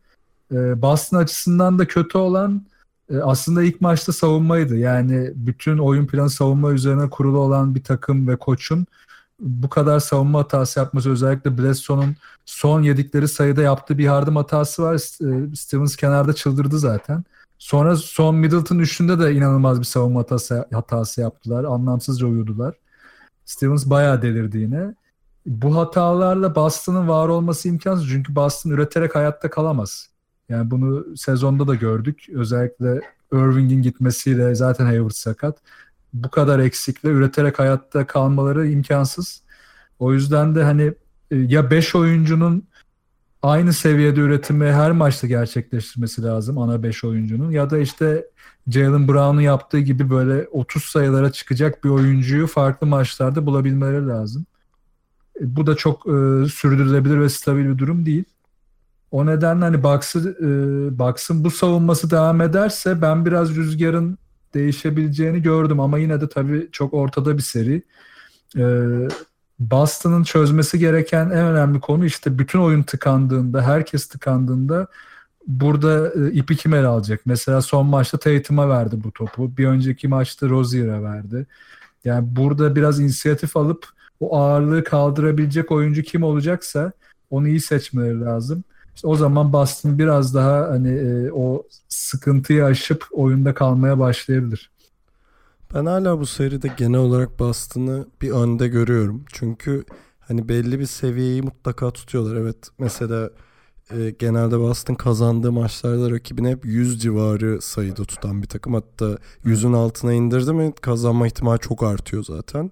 Ee, Boston açısından da kötü olan e, aslında ilk maçta savunmaydı. Yani bütün oyun planı savunma üzerine kurulu olan bir takım ve koçun bu kadar savunma hatası yapması özellikle Bledsoe'nun son yedikleri sayıda yaptığı bir yardım hatası var. E, Stevens kenarda çıldırdı zaten. Sonra son Middleton üçlünde de inanılmaz bir savunma hatası, hatası yaptılar. Anlamsızca uyudular. Stevens bayağı delirdi yine. Bu hatalarla Boston'ın var olması imkansız. Çünkü Boston üreterek hayatta kalamaz. Yani bunu sezonda da gördük. Özellikle Irving'in gitmesiyle zaten Hayward sakat. Bu kadar eksikle üreterek hayatta kalmaları imkansız. O yüzden de hani e, ya 5 oyuncunun aynı seviyede üretimi her maçta gerçekleştirmesi lazım ana 5 oyuncunun ya da işte Jalen Brown'un yaptığı gibi böyle 30 sayılara çıkacak bir oyuncuyu farklı maçlarda bulabilmeleri lazım. Bu da çok e, sürdürülebilir ve stabil bir durum değil. O nedenle hani Bucks'ı, e, Bucks'ın bu savunması devam ederse ben biraz rüzgarın değişebileceğini gördüm ama yine de tabii çok ortada bir seri. E, Boston'ın çözmesi gereken en önemli konu işte bütün oyun tıkandığında, herkes tıkandığında burada e, ipi kim ele alacak? Mesela son maçta Tatum'a verdi bu topu. Bir önceki maçta Rozier'e verdi. Yani burada biraz inisiyatif alıp o ağırlığı kaldırabilecek oyuncu kim olacaksa onu iyi seçmeleri lazım. İşte o zaman Boston biraz daha hani e, o sıkıntıyı aşıp oyunda kalmaya başlayabilir. Ben hala bu seride genel olarak Boston'ı bir önde görüyorum. Çünkü hani belli bir seviyeyi mutlaka tutuyorlar. Evet mesela e, genelde Boston kazandığı maçlarda rakibini hep 100 civarı sayıda tutan bir takım. Hatta 100'ün altına indirdi mi kazanma ihtimali çok artıyor zaten.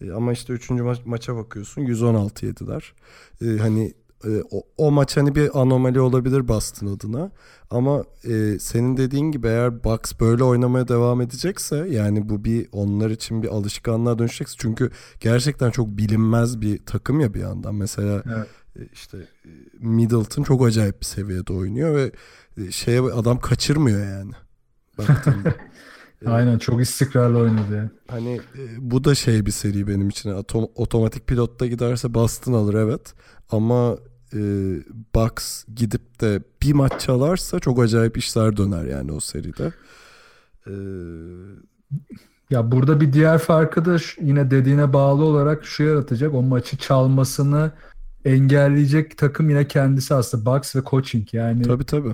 E, ama işte 3. Ma- maça bakıyorsun 116 yediler. E, hani e, o, o maç hani bir anomali olabilir Boston adına. Ama e, senin dediğin gibi eğer Bucks böyle oynamaya devam edecekse yani bu bir onlar için bir alışkanlığa dönüşecekse çünkü gerçekten çok bilinmez bir takım ya bir yandan. Mesela evet. e, işte e, Middleton çok acayip bir seviyede oynuyor ve e, şeye adam kaçırmıyor yani. Baktığında. Aynen çok istikrarlı oynadı. Hani e, bu da şey bir seri benim için. Atom, otomatik pilotta giderse Boston alır evet. Ama e, Bucks gidip de bir maç çalarsa çok acayip işler döner yani o seride. E, ya burada bir diğer farkı da yine dediğine bağlı olarak şu yaratacak. O maçı çalmasını engelleyecek takım yine kendisi aslında Bucks ve coaching yani. Tabii tabii.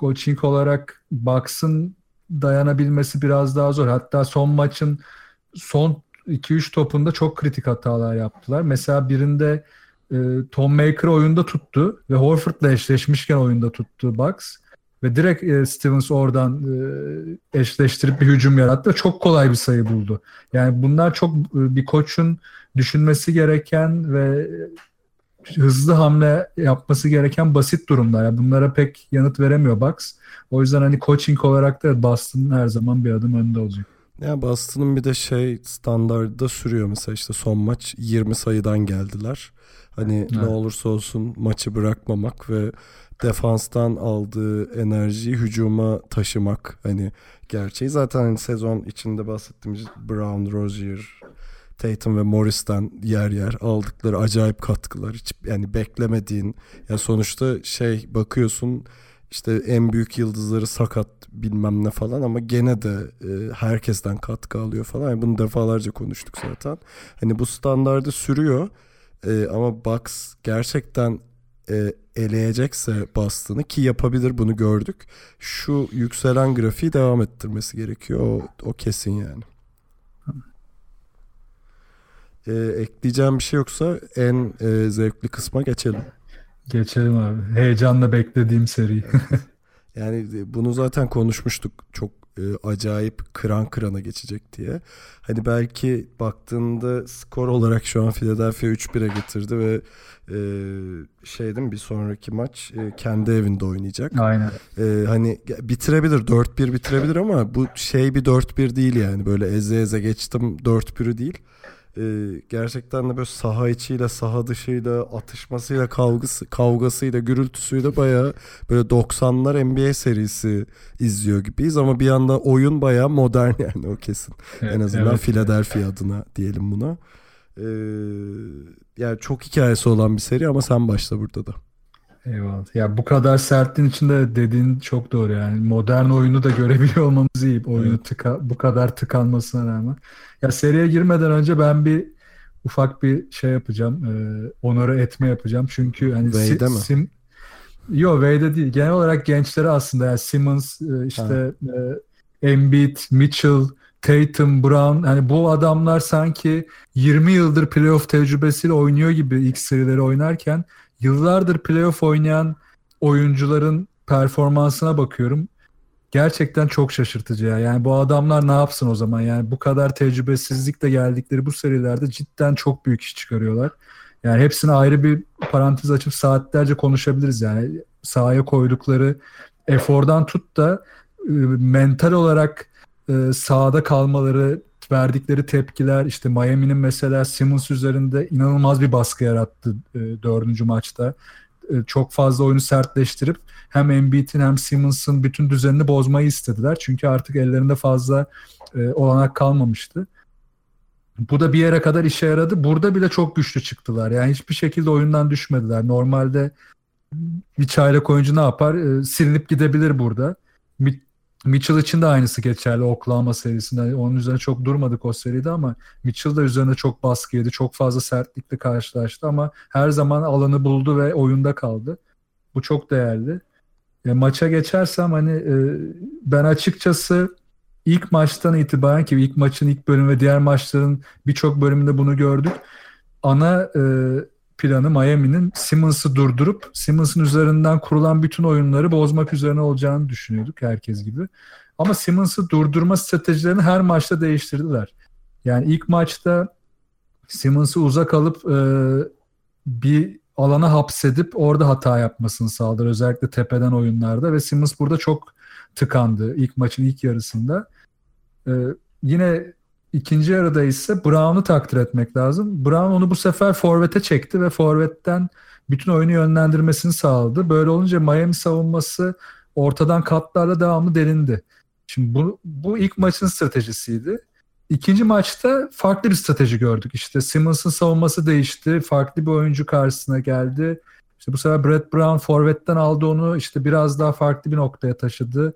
Coaching olarak Bucks'ın dayanabilmesi biraz daha zor. Hatta son maçın son 2-3 topunda çok kritik hatalar yaptılar. Mesela birinde e, Tom Maker oyunda tuttu ve Horford'la eşleşmişken oyunda tuttu Bucks. Ve direkt e, Stevens oradan e, eşleştirip bir hücum yarattı. Çok kolay bir sayı buldu. Yani bunlar çok e, bir koçun düşünmesi gereken ve hızlı hamle yapması gereken basit durumlar. Yani bunlara pek yanıt veremiyor Bucks. O yüzden hani coaching olarak da Boston her zaman bir adım önde olacak. Ya Boston'ın bir de şey standardı sürüyor mesela işte son maç 20 sayıdan geldiler. Hani evet. ne olursa olsun maçı bırakmamak ve defanstan aldığı enerjiyi hücuma taşımak hani gerçeği zaten hani sezon içinde bahsettiğimiz Brown, Rozier, Tatum ve Morris'ten yer yer aldıkları acayip katkılar hiç yani beklemediğin ya sonuçta şey bakıyorsun işte en büyük yıldızları sakat bilmem ne falan ama gene de e, herkesten katkı alıyor falan. Yani bunu defalarca konuştuk zaten. Hani bu standardı sürüyor. E, ama Bucks gerçekten e, eleyecekse Boston'ı ki yapabilir bunu gördük. Şu yükselen grafiği devam ettirmesi gerekiyor. O, o kesin yani. E, ekleyeceğim bir şey yoksa en e, zevkli kısma geçelim. Geçelim abi. Heyecanla beklediğim seri. yani bunu zaten konuşmuştuk. Çok e, acayip kıran kırana geçecek diye. Hani belki baktığında skor olarak şu an Philadelphia 3-1'e getirdi ve e, şey değil mi bir sonraki maç e, kendi evinde oynayacak. Aynen. E, hani bitirebilir 4-1 bitirebilir ama bu şey bir 4-1 değil yani böyle eze eze geçtim 4-1'ü değil. E, gerçekten de böyle saha içiyle saha dışıyla atışmasıyla kavgası kavgasıyla gürültüsüyle baya böyle 90'lar NBA serisi izliyor gibiyiz ama bir yanda oyun baya modern yani o kesin. Evet, en azından evet. Philadelphia adına diyelim buna. Ee, yani çok hikayesi olan bir seri ama sen başla burada da. Eyvallah. Ya bu kadar sertliğin içinde dediğin çok doğru yani. Modern oyunu da görebiliyor olmamız iyi. Oyunu tıka, bu kadar tıkanmasına rağmen. Ya seriye girmeden önce ben bir ufak bir şey yapacağım. E, onore etme yapacağım. Çünkü hani Wade'e mi? Sim Yo Wade'e değil. Genel olarak gençlere aslında yani Simmons e, işte e, Embiid, Mitchell, Tatum, Brown hani bu adamlar sanki 20 yıldır playoff tecrübesiyle oynuyor gibi ilk serileri oynarken yıllardır playoff oynayan oyuncuların performansına bakıyorum. Gerçekten çok şaşırtıcı ya. Yani bu adamlar ne yapsın o zaman? Yani bu kadar tecrübesizlikle geldikleri bu serilerde cidden çok büyük iş çıkarıyorlar. Yani hepsine ayrı bir parantez açıp saatlerce konuşabiliriz yani. Sahaya koydukları efordan tut da e, mental olarak e, sahada kalmaları, verdikleri tepkiler işte Miami'nin mesela Simmons üzerinde inanılmaz bir baskı yarattı e, dördüncü maçta. E, çok fazla oyunu sertleştirip hem Embiid'in hem Simmons'ın bütün düzenini bozmayı istediler. Çünkü artık ellerinde fazla e, olanak kalmamıştı. Bu da bir yere kadar işe yaradı. Burada bile çok güçlü çıktılar. Yani hiçbir şekilde oyundan düşmediler. Normalde bir çaylak oyuncu ne yapar? E, silinip gidebilir burada. Mi- Mitchell için de aynısı geçerli Oklahoma serisinde. Onun üzerine çok durmadık o seride ama Mitchell da üzerine çok baskı yedi. Çok fazla sertlikle karşılaştı ama her zaman alanı buldu ve oyunda kaldı. Bu çok değerli. E, maça geçersem hani e, ben açıkçası ilk maçtan itibaren ki ilk maçın ilk bölümü ve diğer maçların birçok bölümünde bunu gördük. Ana e, planı Miami'nin Simmons'ı durdurup Simmons'ın üzerinden kurulan bütün oyunları bozmak üzerine olacağını düşünüyorduk herkes gibi. Ama Simmons'ı durdurma stratejilerini her maçta değiştirdiler. Yani ilk maçta Simmons'ı uzak alıp e, bir alana hapsedip orada hata yapmasını sağladı. Özellikle tepeden oyunlarda ve Simmons burada çok tıkandı ilk maçın ilk yarısında. E, yine ikinci yarıda ise Brown'u takdir etmek lazım. Brown onu bu sefer forvete çekti ve forvetten bütün oyunu yönlendirmesini sağladı. Böyle olunca Miami savunması ortadan katlarla devamlı delindi. Şimdi bu, bu ilk maçın stratejisiydi. İkinci maçta farklı bir strateji gördük. İşte Simmons'ın savunması değişti. Farklı bir oyuncu karşısına geldi. İşte bu sefer Brett Brown forvetten aldı onu işte biraz daha farklı bir noktaya taşıdı.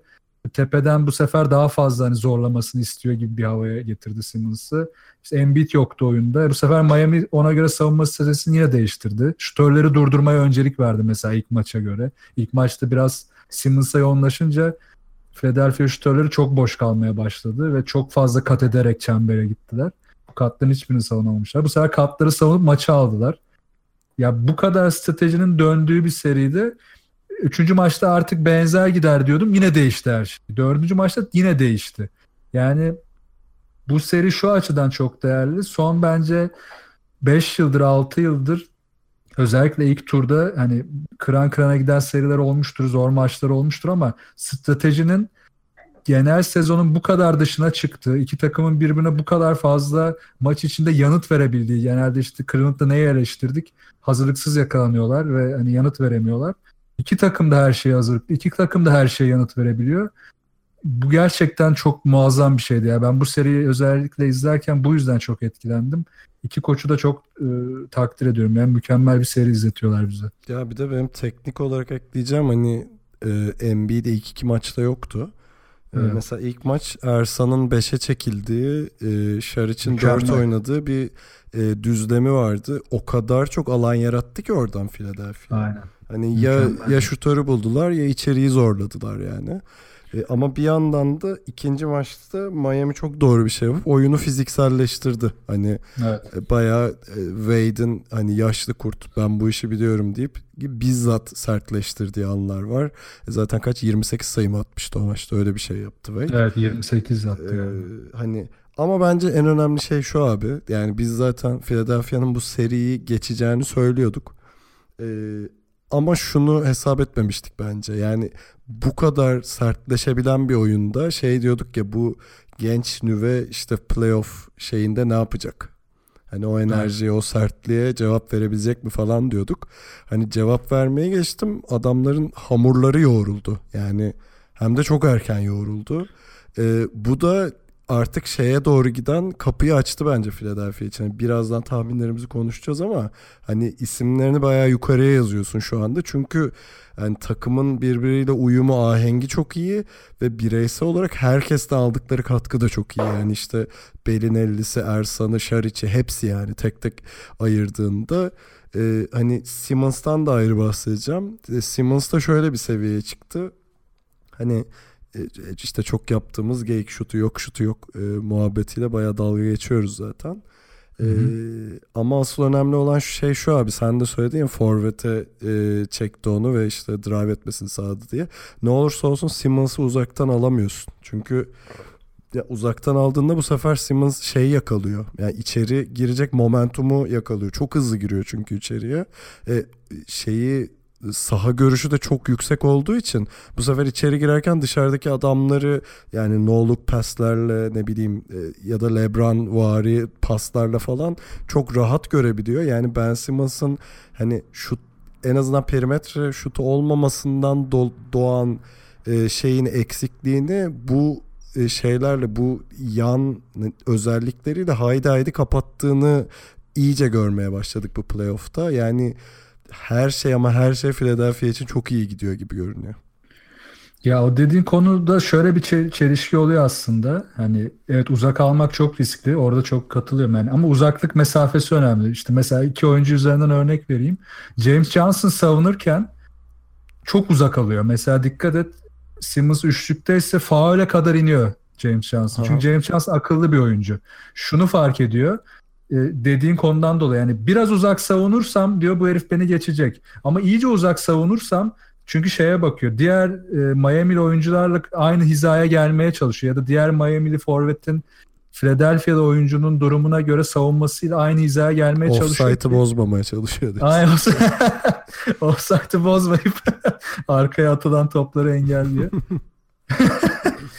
Tepeden bu sefer daha fazla hani zorlamasını istiyor gibi bir havaya getirdi Simmons'ı. İşte Embiid yoktu oyunda. Bu sefer Miami ona göre savunma stratejisini yine değiştirdi. Şutörleri durdurmaya öncelik verdi mesela ilk maça göre. İlk maçta biraz Simmons'a yoğunlaşınca Philadelphia şutörleri çok boş kalmaya başladı ve çok fazla kat ederek çembere gittiler. Bu katların hiçbirini savunamamışlar. Bu sefer katları savunup maçı aldılar. Ya bu kadar stratejinin döndüğü bir seride üçüncü maçta artık benzer gider diyordum. Yine değişti her şey. Dördüncü maçta yine değişti. Yani bu seri şu açıdan çok değerli. Son bence 5 yıldır 6 yıldır özellikle ilk turda hani kıran kırana giden seriler olmuştur, zor maçlar olmuştur ama stratejinin genel sezonun bu kadar dışına çıktığı, iki takımın birbirine bu kadar fazla maç içinde yanıt verebildiği, genelde işte Cleveland'da neyi eleştirdik? Hazırlıksız yakalanıyorlar ve hani yanıt veremiyorlar. İki takım da her şeye hazırlıklı, iki takım da her şeye yanıt verebiliyor. Bu gerçekten çok muazzam bir şeydi ya. Ben bu seriyi özellikle izlerken bu yüzden çok etkilendim. İki koçu da çok e, takdir ediyorum. Yani mükemmel bir seri izletiyorlar bize. Ya bir de benim teknik olarak ekleyeceğim hani e, NBA'de ilk iki maçta yoktu. E, Evet. Mesela ilk maç Ersan'ın 5'e çekildiği, e, Şariç'in Mükemmel. 4 oynadığı bir e, düzlemi vardı. O kadar çok alan yarattı ki oradan Philadelphia. Aynen. Hani ya Mükemmel. ya şutörü buldular ya içeriği zorladılar yani. E, ama bir yandan da ikinci maçta Miami çok doğru bir şey yapıp oyunu fizikselleştirdi. Hani Evet. e, bayağı e, Wade'in hani yaşlı kurt ben bu işi biliyorum deyip bizzat sertleştirdiği anlar var. E, zaten kaç 28 sayı mı atmıştı o maçta öyle bir şey yaptı Wade. Evet 28 attı. Ee, yani. hani ama bence en önemli şey şu abi. Yani biz zaten Philadelphia'nın bu seriyi geçeceğini söylüyorduk. Ee, ama şunu hesap etmemiştik bence. Yani bu kadar sertleşebilen bir oyunda şey diyorduk ya bu genç nüve işte playoff şeyinde ne yapacak? Hani o enerjiye, o sertliğe cevap verebilecek mi falan diyorduk. Hani cevap vermeye geçtim. Adamların hamurları yoğruldu. Yani hem de çok erken yoğruldu. Ee, bu da artık şeye doğru giden kapıyı açtı bence Philadelphia için. Birazdan tahminlerimizi konuşacağız ama hani isimlerini bayağı yukarıya yazıyorsun şu anda. Çünkü yani takımın birbiriyle uyumu, ahengi çok iyi ve bireysel olarak herkeste aldıkları katkı da çok iyi. Yani işte Belinelli'si, Ersan'ı, Şariç'i hepsi yani tek tek ayırdığında e, hani Simmons'tan da ayrı bahsedeceğim. E, Simmons da şöyle bir seviyeye çıktı. Hani işte çok yaptığımız geyik şutu yok şutu yok e, muhabbetiyle bayağı dalga geçiyoruz zaten. Ee, ama asıl önemli olan şey şu abi sen de söyledin ya Forvet'e e, çekti onu ve işte drive etmesini sağladı diye. Ne olursa olsun Simmons'ı uzaktan alamıyorsun. Çünkü ya uzaktan aldığında bu sefer Simmons şeyi yakalıyor. Yani içeri girecek momentumu yakalıyor. Çok hızlı giriyor çünkü içeriye. E, şeyi saha görüşü de çok yüksek olduğu için bu sefer içeri girerken dışarıdaki adamları yani no look paslarla ne bileyim e, ya da LeBron vari paslarla falan çok rahat görebiliyor. Yani Ben Simmons'ın hani şut en azından perimetre şutu olmamasından doğan e, şeyin eksikliğini bu e, şeylerle bu yan özellikleriyle haydi haydi kapattığını iyice görmeye başladık bu playoff'ta. Yani her şey ama her şey Philadelphia için çok iyi gidiyor gibi görünüyor. Ya o dediğin konuda şöyle bir çelişki oluyor aslında. Hani evet uzak almak çok riskli. Orada çok katılıyorum yani. Ama uzaklık mesafesi önemli. İşte mesela iki oyuncu üzerinden örnek vereyim. James Johnson savunurken çok uzak alıyor. Mesela dikkat et Simmons üçlükteyse faule kadar iniyor James Johnson. Çünkü James Johnson akıllı bir oyuncu. Şunu fark ediyor. E, dediğin konudan dolayı yani biraz uzak savunursam diyor bu herif beni geçecek. Ama iyice uzak savunursam çünkü şeye bakıyor. Diğer e, Miami'li oyuncularla aynı hizaya gelmeye çalışıyor ya da diğer Miami'li forvetin Philadelphia'da oyuncunun durumuna göre savunmasıyla aynı hizaya gelmeye Off çalışıyor. Offside'ı bozmamaya çalışıyor. Aynen. Offside'ı bozmayıp arkaya atılan topları engelliyor.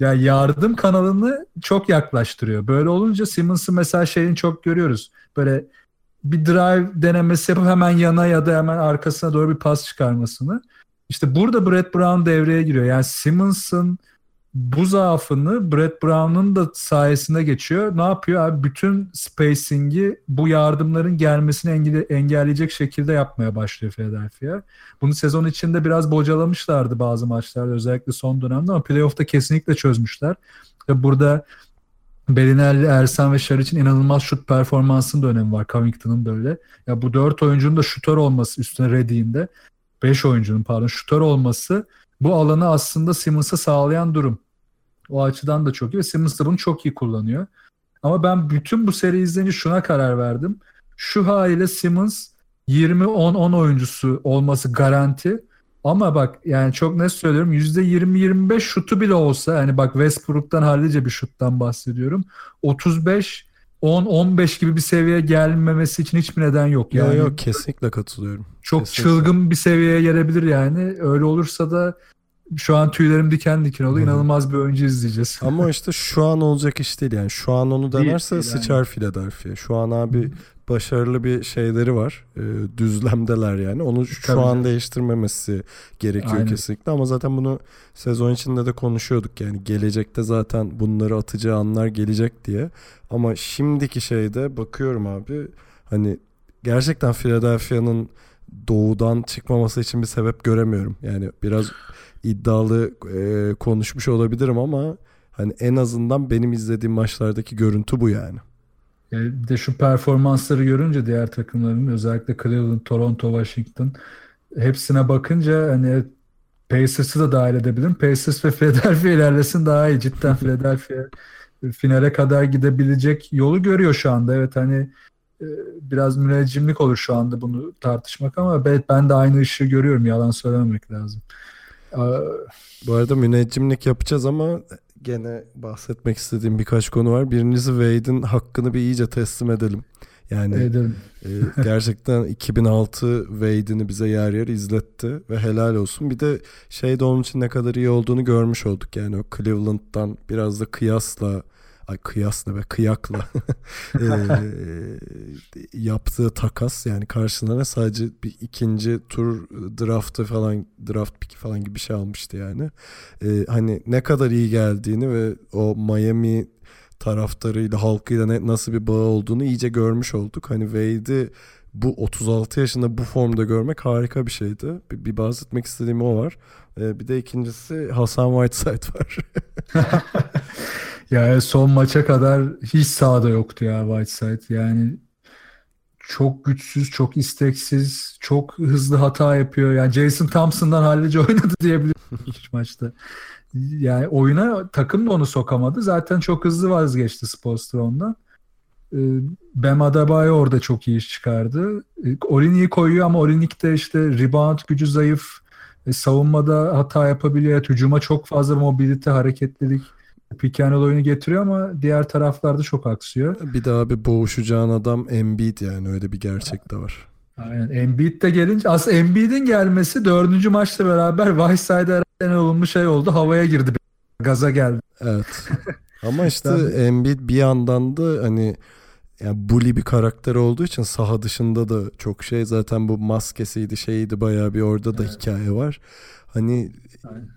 Ya yardım kanalını çok yaklaştırıyor. Böyle olunca Simmons'ı mesela şeyin çok görüyoruz. Böyle bir drive denemesi yapıp hemen yana ya da hemen arkasına doğru bir pas çıkarmasını. İşte burada Brett Brown devreye giriyor. Yani Simmons'ın bu zaafını Brett Brown'un da sayesinde geçiyor. Ne yapıyor abi? Bütün spacing'i bu yardımların gelmesini engelleyecek şekilde yapmaya başlıyor Philadelphia. Bunu sezon içinde biraz bocalamışlardı bazı maçlarda özellikle son dönemde ama playoff'ta kesinlikle çözmüşler. Ve burada Belinelli, Ersan ve Şariç'in inanılmaz şut performansının da önemi var. Covington'ın da öyle. Ya bu dört oyuncunun da şutör olması üstüne Reddy'in beş oyuncunun pardon şutör olması bu alanı aslında Simmons'a sağlayan durum. O açıdan da çok iyi ve Simmons da bunu çok iyi kullanıyor. Ama ben bütün bu seri izleyince şuna karar verdim. Şu haliyle Simmons 20-10-10 oyuncusu olması garanti. Ama bak yani çok net söylüyorum %20-25 şutu bile olsa yani bak Westbrook'tan hallice bir şuttan bahsediyorum. 35 10-15 gibi bir seviyeye gelmemesi için hiçbir neden yok. Yani yok yok kesinlikle katılıyorum. Çok kesinlikle. çılgın bir seviyeye gelebilir yani. Öyle olursa da şu an tüylerim diken diken oluyor. İnanılmaz bir oyuncu izleyeceğiz. Ama işte şu an olacak iş değil yani. Şu an onu denerse değil, sıçar yani. Philadelphia. Şu an abi başarılı bir şeyleri var. E, düzlemdeler yani. Onu şu Tabii. an değiştirmemesi gerekiyor Aynen. kesinlikle ama zaten bunu sezon içinde de konuşuyorduk yani. Gelecekte zaten bunları atacağı anlar gelecek diye. Ama şimdiki şeyde bakıyorum abi hani gerçekten Philadelphia'nın doğudan çıkmaması için bir sebep göremiyorum. Yani biraz iddialı e, konuşmuş olabilirim ama hani en azından benim izlediğim maçlardaki görüntü bu yani. Bir de şu performansları görünce diğer takımların özellikle Cleveland, Toronto, Washington hepsine bakınca hani Pacers'ı da dahil edebilirim. Pacers ve Philadelphia ilerlesin daha iyi. Cidden Philadelphia finale kadar gidebilecek yolu görüyor şu anda. Evet hani e, biraz müneccimlik olur şu anda bunu tartışmak ama ben de aynı ışığı görüyorum. Yalan söylememek lazım. Bu arada müneccimlik yapacağız ama gene bahsetmek istediğim birkaç konu var. Birincisi Wade'in hakkını bir iyice teslim edelim. Yani edelim. e, gerçekten 2006 Wade'ini bize yer yer izletti ve helal olsun. Bir de şey de onun için ne kadar iyi olduğunu görmüş olduk. Yani o Cleveland'dan biraz da kıyasla ay kıyas ne be kıyakla e, yaptığı takas yani karşılığında sadece bir ikinci tur draftı falan draft piki falan gibi bir şey almıştı yani. E, hani ne kadar iyi geldiğini ve o Miami taraftarıyla halkıyla ne, nasıl bir bağ olduğunu iyice görmüş olduk. Hani Wade'i bu 36 yaşında bu formda görmek harika bir şeydi. Bir, bir bahsetmek istediğim o var. Ee, bir de ikincisi Hasan Whiteside var. ya son maça kadar hiç sahada yoktu ya Whiteside. Yani çok güçsüz, çok isteksiz, çok hızlı hata yapıyor. Yani Jason Thompson'dan hallice oynadı diyebilirim hiç maçta. Yani oyuna takım da onu sokamadı. Zaten çok hızlı vazgeçti Spoelstra ondan. Ee, Bam Adebayo orada çok iyi iş çıkardı. Ee, Olinik'i koyuyor ama Olinik de işte rebound gücü zayıf. E, savunmada hata yapabiliyor. Hücuma çok fazla mobilite, hareketlilik, pick and roll oyunu getiriyor ama diğer taraflarda çok aksıyor. Bir daha bir boğuşacağın adam Embiid yani öyle bir gerçek de var. Aynen. Embiid de gelince aslında Embiid'in gelmesi dördüncü maçla beraber Whiteside'a en olumlu şey oldu. Havaya girdi. Gaza geldi. Evet. Ama işte Embiid bir yandan da hani yani bully bir karakter olduğu için saha dışında da çok şey zaten bu maskesiydi şeydi bayağı bir orada da evet. hikaye var. Hani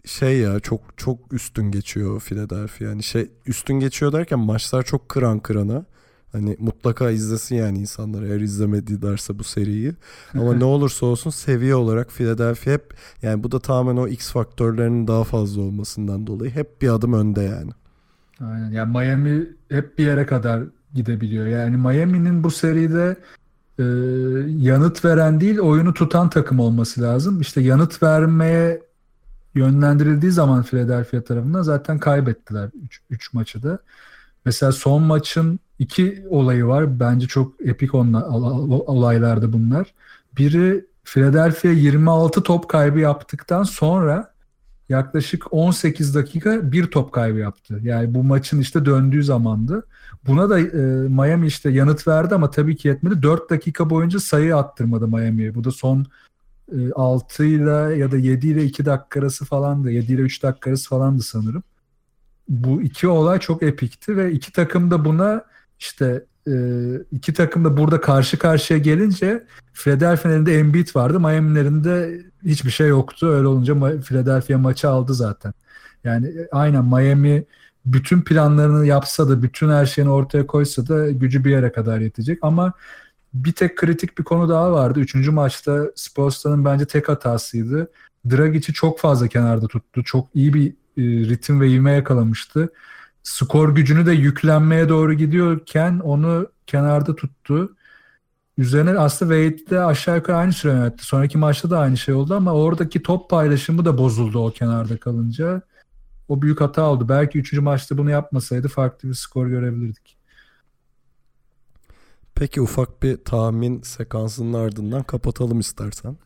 şey ya çok çok üstün geçiyor Philadelphia. Yani şey üstün geçiyor derken maçlar çok kıran kırana. Hani mutlaka izlesin yani insanlar eğer izlemedilerse bu seriyi. Ama ne olursa olsun seviye olarak Philadelphia hep yani bu da tamamen o X faktörlerinin daha fazla olmasından dolayı hep bir adım önde yani. Aynen. Yani Miami hep bir yere kadar gidebiliyor. Yani Miami'nin bu seride e, yanıt veren değil oyunu tutan takım olması lazım. İşte yanıt vermeye yönlendirildiği zaman Philadelphia tarafından zaten kaybettiler 3 maçı da. Mesela son maçın iki olayı var. Bence çok epik olaylardı bunlar. Biri Philadelphia 26 top kaybı yaptıktan sonra yaklaşık 18 dakika bir top kaybı yaptı. Yani bu maçın işte döndüğü zamandı. Buna da e, Miami işte yanıt verdi ama tabii ki yetmedi. 4 dakika boyunca sayı attırmadı Miami'ye. Bu da son e, 6 ile ya da 7 ile 2 dakika arası falandı. 7 ile 3 dakika arası falandı sanırım. Bu iki olay çok epikti ve iki takım da buna işte e, iki takım da burada karşı karşıya gelince Philadelphia'nın elinde Embiid vardı. Miami'nin elinde hiçbir şey yoktu. Öyle olunca Philadelphia maçı aldı zaten. Yani e, aynen Miami bütün planlarını yapsa da bütün her şeyini ortaya koysa da gücü bir yere kadar yetecek ama bir tek kritik bir konu daha vardı. Üçüncü maçta Spolstra'nın bence tek hatasıydı. Dragic'i çok fazla kenarda tuttu. Çok iyi bir e, ritim ve ivme yakalamıştı skor gücünü de yüklenmeye doğru gidiyorken onu kenarda tuttu. Üzerine aslında Wade de aşağı yukarı aynı süre yönetti. Sonraki maçta da aynı şey oldu ama oradaki top paylaşımı da bozuldu o kenarda kalınca. O büyük hata oldu. Belki üçüncü maçta bunu yapmasaydı farklı bir skor görebilirdik. Peki ufak bir tahmin sekansının ardından kapatalım istersen.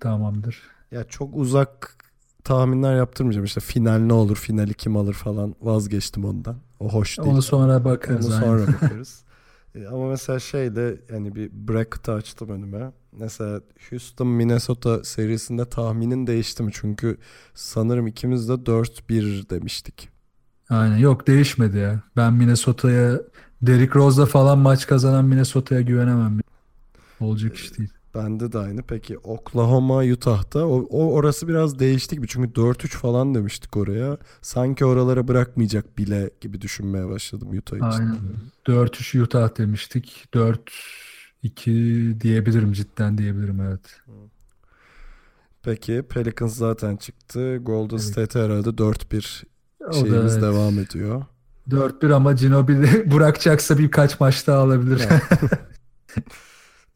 Tamamdır. Ya çok uzak tahminler yaptırmayacağım. İşte final ne olur, finali kim alır falan vazgeçtim ondan. O hoş değil. Onu sonra bakarız. Onu sonra bakarız. E, ama mesela şeyde yani bir bracket açtım önüme. Mesela Houston Minnesota serisinde tahminin değişti mi? Çünkü sanırım ikimiz de 4-1 demiştik. Aynen yok değişmedi ya. Ben Minnesota'ya Derrick Rose'la falan maç kazanan Minnesota'ya güvenemem. Olacak iş değil. Bende de aynı. Peki Oklahoma, Utah'ta o, o orası biraz değişti gibi. Çünkü 4-3 falan demiştik oraya. Sanki oralara bırakmayacak bile gibi düşünmeye başladım Utah için. Aynen. 4-3 Utah demiştik. 4-2 diyebilirim cidden diyebilirim evet. Peki Pelicans zaten çıktı. Golden evet. State herhalde 4-1 şeyimiz evet. devam ediyor. 4-1 ama Ginobili bırakacaksa birkaç maç daha alabilir.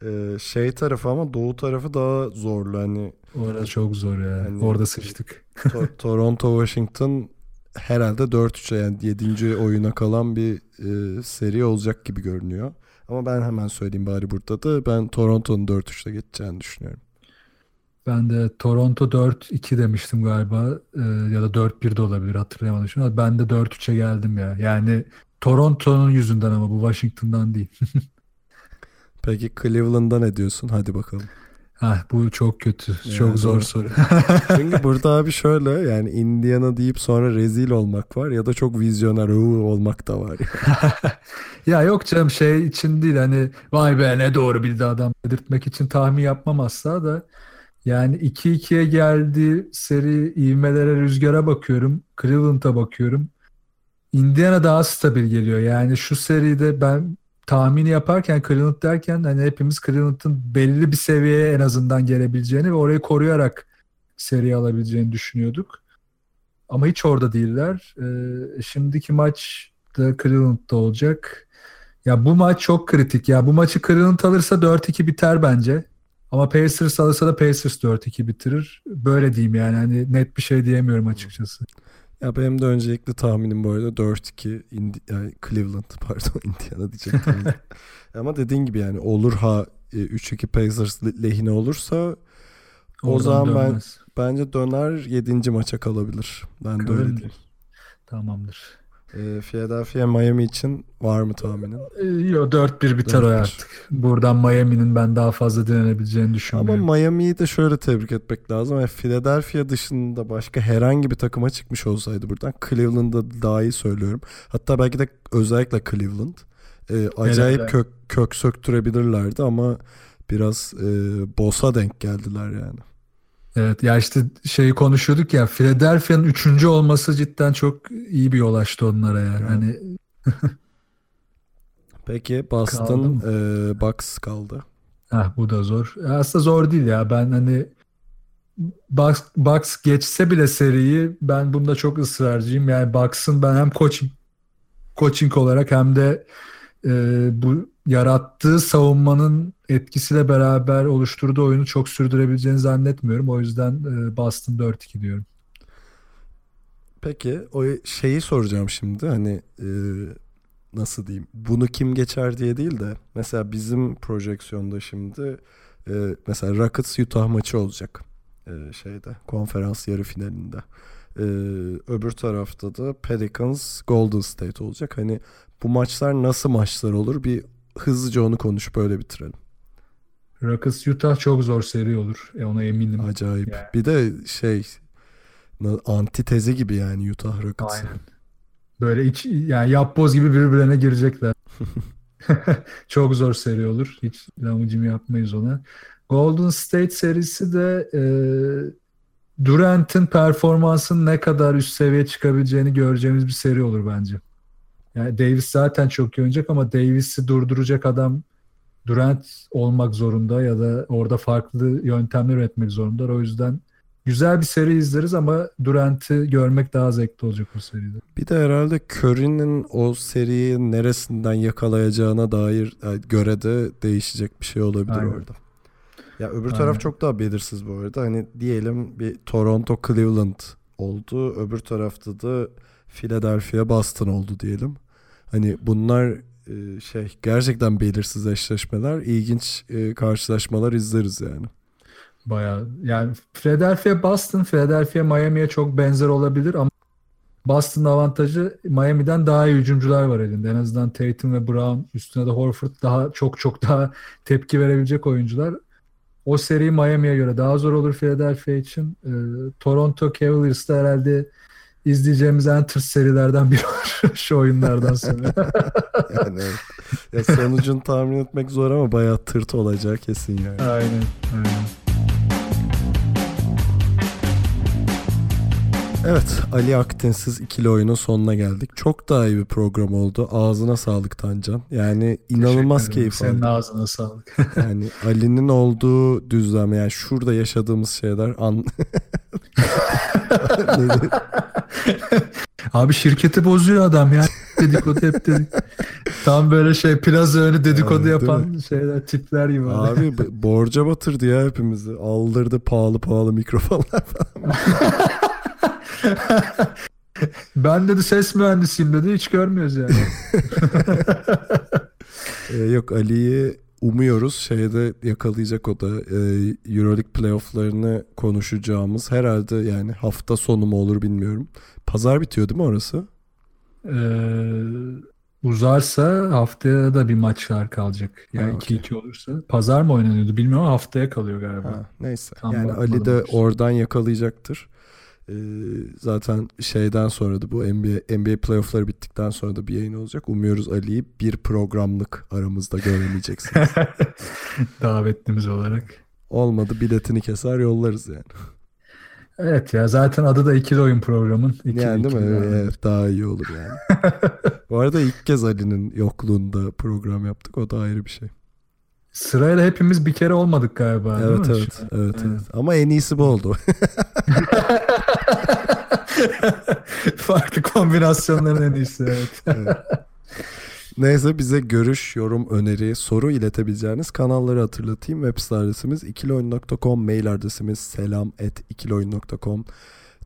Ee, şey tarafı ama doğu tarafı daha zorlu hani. Orada çok zor ya. Yani, Orada sıçtık. To- Toronto Washington herhalde 4-3'e yani 7. oyuna kalan bir e, seri olacak gibi görünüyor. Ama ben hemen söyleyeyim bari burada da ben Toronto'nun 4-3'te geçeceğini düşünüyorum. Ben de Toronto 4-2 demiştim galiba ee, ya da 4-1 de olabilir hatırlayamadım şimdi. Ben de 4-3'e geldim ya. Yani Toronto'nun yüzünden ama bu Washington'dan değil. Peki Cleveland'da ne diyorsun? Hadi bakalım. Hah, bu çok kötü. Yani çok zor soru. Çünkü burada abi şöyle yani Indiana deyip sonra rezil olmak var ya da çok vizyoner olmak da var. ya yok canım şey için değil hani vay be ne doğru bildi adam dedirtmek için tahmin yapmam asla da yani 2-2'ye geldi seri ivmelere rüzgara bakıyorum. Cleveland'a bakıyorum. Indiana daha stabil geliyor. Yani şu seride ben tahmini yaparken Cleveland derken hani hepimiz Cleveland'ın belli bir seviyeye en azından gelebileceğini ve orayı koruyarak seri alabileceğini düşünüyorduk. Ama hiç orada değiller. Ee, şimdiki maç da Cleveland'da olacak. Ya bu maç çok kritik. Ya bu maçı Cleveland alırsa 4-2 biter bence. Ama Pacers alırsa da Pacers 4-2 bitirir. Böyle diyeyim yani. Hani net bir şey diyemiyorum açıkçası. Ya benim de öncelikli tahminim bu arada 4-2 Indi- yani Cleveland pardon Indiana diyecektim. Ama dediğin gibi yani olur ha e, 3-2 Pacers le- lehine olursa o Oradan zaman ben dönmez. bence döner 7. maça kalabilir. Ben de öyle diyeyim. Tamamdır. E, Philadelphia Miami için var mı tahminin? Ee, Yo 4-1 biter o 4-1. artık. Buradan Miami'nin ben daha fazla direnebileceğini Ama düşünmüyorum. Miami'yi de şöyle tebrik etmek lazım. Yani Philadelphia dışında başka herhangi bir takıma çıkmış olsaydı buradan Cleveland'da daha iyi söylüyorum. Hatta belki de özellikle Cleveland. e, acayip Hele. kök, kök söktürebilirlerdi ama biraz e, boss'a denk geldiler yani. Evet ya işte şeyi konuşuyorduk ya Philadelphia'nın üçüncü olması cidden çok iyi bir yol açtı onlara yani. Evet. Hani Peki Boston e, Bucks kaldı. ah bu da zor. Aslında zor değil ya. Ben hani Bucks, Bucks geçse bile seriyi ben bunda çok ısrarcıyım. Yani Bucks'ın ben hem coaching coaching olarak hem de e, bu yarattığı savunmanın etkisiyle beraber oluşturduğu oyunu çok sürdürebileceğini zannetmiyorum. O yüzden e, Boston 4-2 diyorum. Peki o şeyi soracağım şimdi hani e, nasıl diyeyim bunu kim geçer diye değil de mesela bizim projeksiyonda şimdi e, mesela Rockets Utah maçı olacak e, şeyde konferans yarı finalinde. E, öbür tarafta da Pelicans Golden State olacak. Hani bu maçlar nasıl maçlar olur bir hızlıca onu konuşup öyle bitirelim. Rockets Utah çok zor seri olur. E ona eminim. Acayip. Yani. Bir de şey antitezi gibi yani Utah Rockets'ın. Aynen. Böyle iç, yani yapboz gibi birbirlerine girecekler. Çok zor seri olur. Hiç lamucum yapmayız ona. Golden State serisi de e, Durant'in performansının ne kadar üst seviye çıkabileceğini göreceğimiz bir seri olur bence. Yani Davis zaten çok iyi oynayacak ama Davis'i durduracak adam Durant olmak zorunda ya da orada farklı yöntemler üretmek zorundalar. O yüzden güzel bir seri izleriz ama Durant'i görmek daha zevkli olacak o seride. Bir de herhalde Curry'nin o seriyi neresinden yakalayacağına dair yani göre de değişecek bir şey olabilir Aynen. orada. Ya öbür Aynen. taraf çok daha belirsiz bu arada. Hani diyelim bir Toronto Cleveland oldu. Öbür tarafta da Philadelphia Boston oldu diyelim. Hani bunlar e, şey gerçekten belirsiz eşleşmeler, ilginç e, karşılaşmalar izleriz yani. Bayağı yani Philadelphia Boston Philadelphia Miami'ye çok benzer olabilir ama Boston'ın avantajı Miami'den daha iyi hücumcular var elinde. En azından Tatum ve Brown üstüne de Horford daha çok çok daha tepki verebilecek oyuncular. O seri Miami'ye göre daha zor olur Philadelphia için. Ee, Toronto Cavaliers'da herhalde izleyeceğimiz en tırs serilerden biri şu oyunlardan sonra. Yani evet. ya sonucunu tahmin etmek zor ama bayağı tırt olacağı kesin yani. aynen, aynen. Evet Ali Akdensiz ikili oyunun sonuna geldik. Çok daha iyi bir program oldu. Ağzına sağlık Tancan. Yani inanılmaz keyif Senin aldım. ağzına sağlık. Yani Ali'nin olduğu düzlem yani şurada yaşadığımız şeyler an... Abi şirketi bozuyor adam ya. Dedikodu hep dedik. Tam böyle şey plaza önü dedikodu değil yapan şeyler tipler gibi. Abi borca batırdı ya hepimizi. Aldırdı pahalı pahalı mikrofonlar falan. ben dedi ses mühendisiyim dedi hiç görmüyoruz yani. Ee, yok Ali'yi umuyoruz şeyde yakalayacak o da e, Euroleague playofflarını konuşacağımız herhalde yani hafta sonu mu olur bilmiyorum. Pazar bitiyor değil mi orası? Ee, uzarsa haftaya da bir maçlar kalacak. Yani Ha, 2-2 olursa. Pazar mı oynanıyordu bilmiyorum haftaya kalıyor galiba. Ha, neyse. Tam yani Ali de oradan yakalayacaktır. Ee, zaten şeyden sonra da bu NBA, NBA playoffları bittikten sonra da bir yayın olacak. Umuyoruz Ali'yi bir programlık aramızda göremeyeceksiniz. Davetlimiz olarak. Olmadı biletini keser yollarız yani. Evet ya zaten adı da ikili oyun programın. İkili, yani değil mi? ikili devam. Evet, daha iyi olur yani. Bu arada ilk kez Ali'nin yokluğunda program yaptık. O da ayrı bir şey. Sırayla hepimiz bir kere olmadık galiba Evet evet, an? evet evet. Ama en iyisi bu oldu. Farklı kombinasyonların en iyisi evet. Neyse bize görüş, yorum, öneri, soru iletebileceğiniz kanalları hatırlatayım. Web site adresimiz ikiloyun.com, mail adresimiz selam at ikiloyun.com.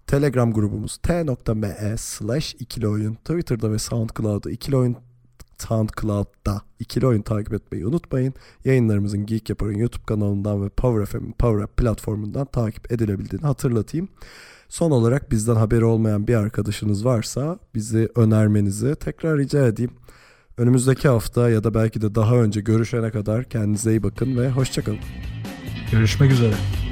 Telegram grubumuz t.me slash ikiloyun. Twitter'da ve Soundcloud'da ikiloyun Soundcloud'da ikili oyun takip etmeyi unutmayın. Yayınlarımızın Geek Yapar'ın YouTube kanalından ve Power FM'in Power Up platformundan takip edilebildiğini hatırlatayım. Son olarak bizden haberi olmayan bir arkadaşınız varsa bizi önermenizi tekrar rica edeyim. Önümüzdeki hafta ya da belki de daha önce görüşene kadar kendinize iyi bakın ve hoşçakalın. Görüşmek üzere.